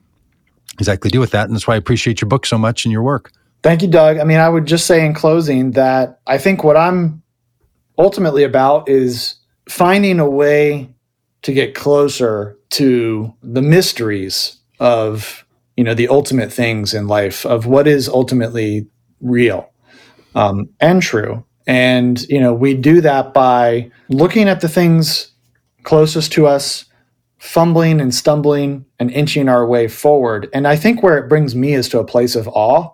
exactly do with that. And that's why I appreciate your book so much and your work. Thank you, Doug. I mean, I would just say in closing that I think what I'm ultimately about is finding a way to get closer to the mysteries of you know the ultimate things in life of what is ultimately real um, and true. And you know we do that by looking at the things closest to us fumbling and stumbling and inching our way forward. And i think where it brings me is to a place of awe.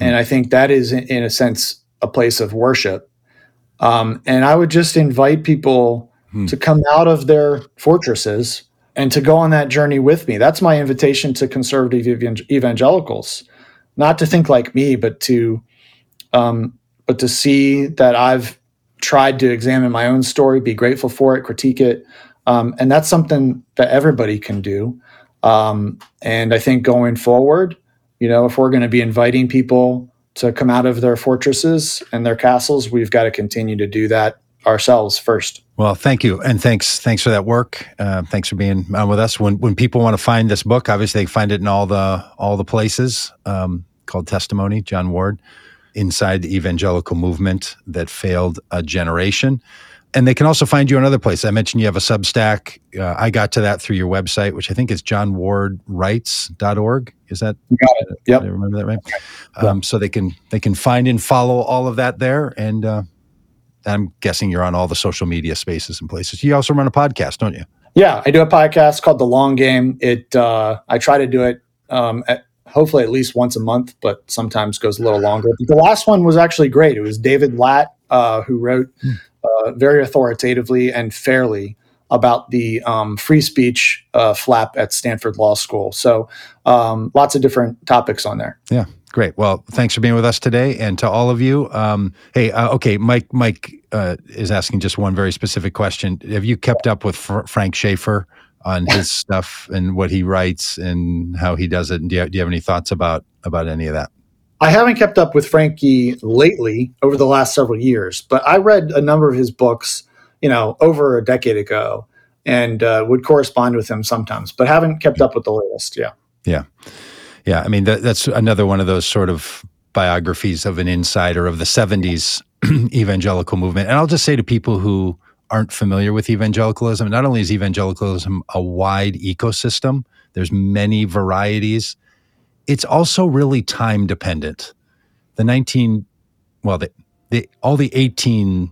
And i think that is in a sense a place of worship. Um, and i would just invite people hmm. to come out of their fortresses and to go on that journey with me. That's my invitation to conservative evangelicals, not to think like me, but to um, but to see that I've tried to examine my own story, be grateful for it, critique it, um, and that's something that everybody can do. Um, and I think going forward, you know, if we're going to be inviting people to come out of their fortresses and their castles, we've got to continue to do that ourselves first. Well, thank you, and thanks thanks for that work. Uh, thanks for being on with us. When when people want to find this book, obviously they find it in all the all the places um, called Testimony, Jon Ward, inside the evangelical movement that failed a generation. And they can also find you in other places. I mentioned you have a Substack. Uh, I got to that through your website, which I think is jonwardwrites.org. Is that? You got it. Yep. I remember that right? Um, so they can they can find and follow all of that there, and uh, I'm guessing you're on all the social media spaces and places. You also run a podcast, don't you? Yeah, I do a podcast called The Long Game. It uh, I try to do it um, at, hopefully at least once a month, but sometimes goes a little longer. The last one was actually great. It was David Lat uh, who wrote hmm. uh, very authoritatively and fairly about the um, free speech uh, flap at Stanford Law School. So um, lots of different topics on there. Yeah, Great. Well, thanks for being with us today, and to all of you. Um, hey, uh, okay, Mike. Mike uh, is asking just one very specific question. Have you kept up with Fr- Frank Schaeffer on his stuff and what he writes and how he does it? And do you, do you have any thoughts about about any of that? I haven't kept up with Frankie lately over the last several years, but I read a number of his books, you know, over a decade ago, and uh, would correspond with him sometimes, but haven't kept up with the latest. Yeah. Yeah. Yeah, I mean that, that's another one of those sort of biographies of an insider of the '70s evangelical movement. And I'll just say to people who aren't familiar with evangelicalism, not only is evangelicalism a wide ecosystem, there's many varieties. It's also really time dependent. The 19, well, the, the all the 18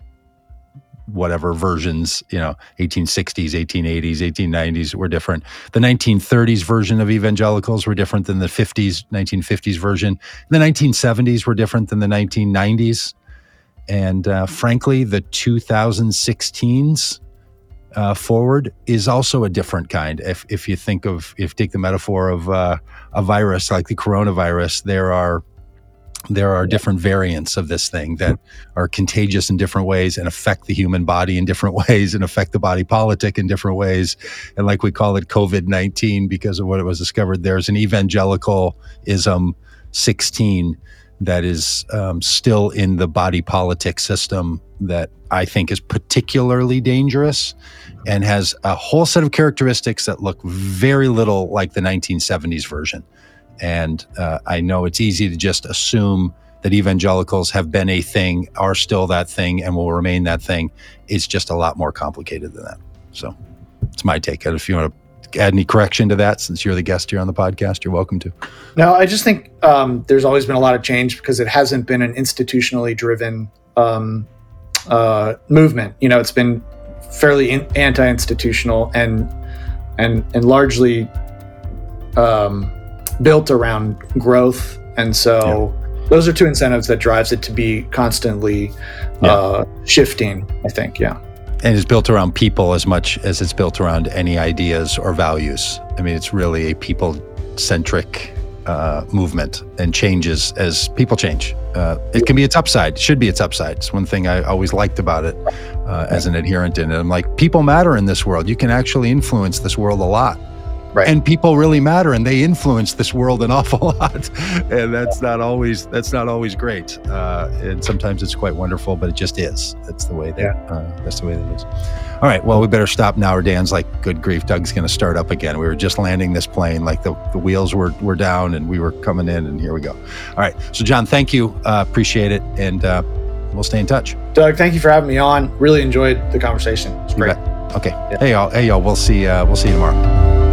whatever versions, you know, 1860s, 1880s, 1890s were different. The 1930s version of evangelicals were different than the 50s, 1950s version. The 1970s were different than the 1990s. And uh, frankly, the 2016s uh, forward is also a different kind. If, if you think of, if take the metaphor of uh, a virus like the coronavirus, there are there are different variants of this thing that are contagious in different ways and affect the human body in different ways and affect the body politic in different ways. And like we call it COVID 19 because of what it was discovered, there's an evangelicalism 16 that is um, still in the body politic system that I think is particularly dangerous and has a whole set of characteristics that look very little like the 1970s version. And uh, I know it's easy to just assume that evangelicals have been a thing, are still that thing, and will remain that thing. It's just a lot more complicated than that. So it's my take. If you want to add any correction to that, since you're the guest here on the podcast, you're welcome to. No, I just think um, there's always been a lot of change because it hasn't been an institutionally driven um, uh, movement. You know, it's been fairly in- anti-institutional and and and largely um, built around growth, and so yeah. those are two incentives that drives it to be constantly yeah. uh, shifting. I think, yeah. And it's built around people as much as it's built around any ideas or values. I mean, it's really a people centric uh, movement and changes as people change. Uh, it can be its upside, it should be its upside. It's one thing I always liked about it uh, as an adherent in it. I'm like, people matter in this world. You can actually influence this world a lot Right. And people really matter, and they influence this world an awful lot, and that's not always that's not always great. Uh, and sometimes it's quite wonderful, but it just is. That's the way that Yeah. uh, that's the way that it is. All right, well, we better stop now, or Dan's like, "Good grief, Doug's going to start up again." We were just landing this plane, like the, the wheels were were down, and we were coming in, and here we go. All right, so Jon, thank you, uh, appreciate it, and uh, we'll stay in touch. Doug, thank you for having me on. Really enjoyed the conversation. It's great. Okay. Hey y'all. Hey y'all. We'll see. Uh, we'll see you tomorrow.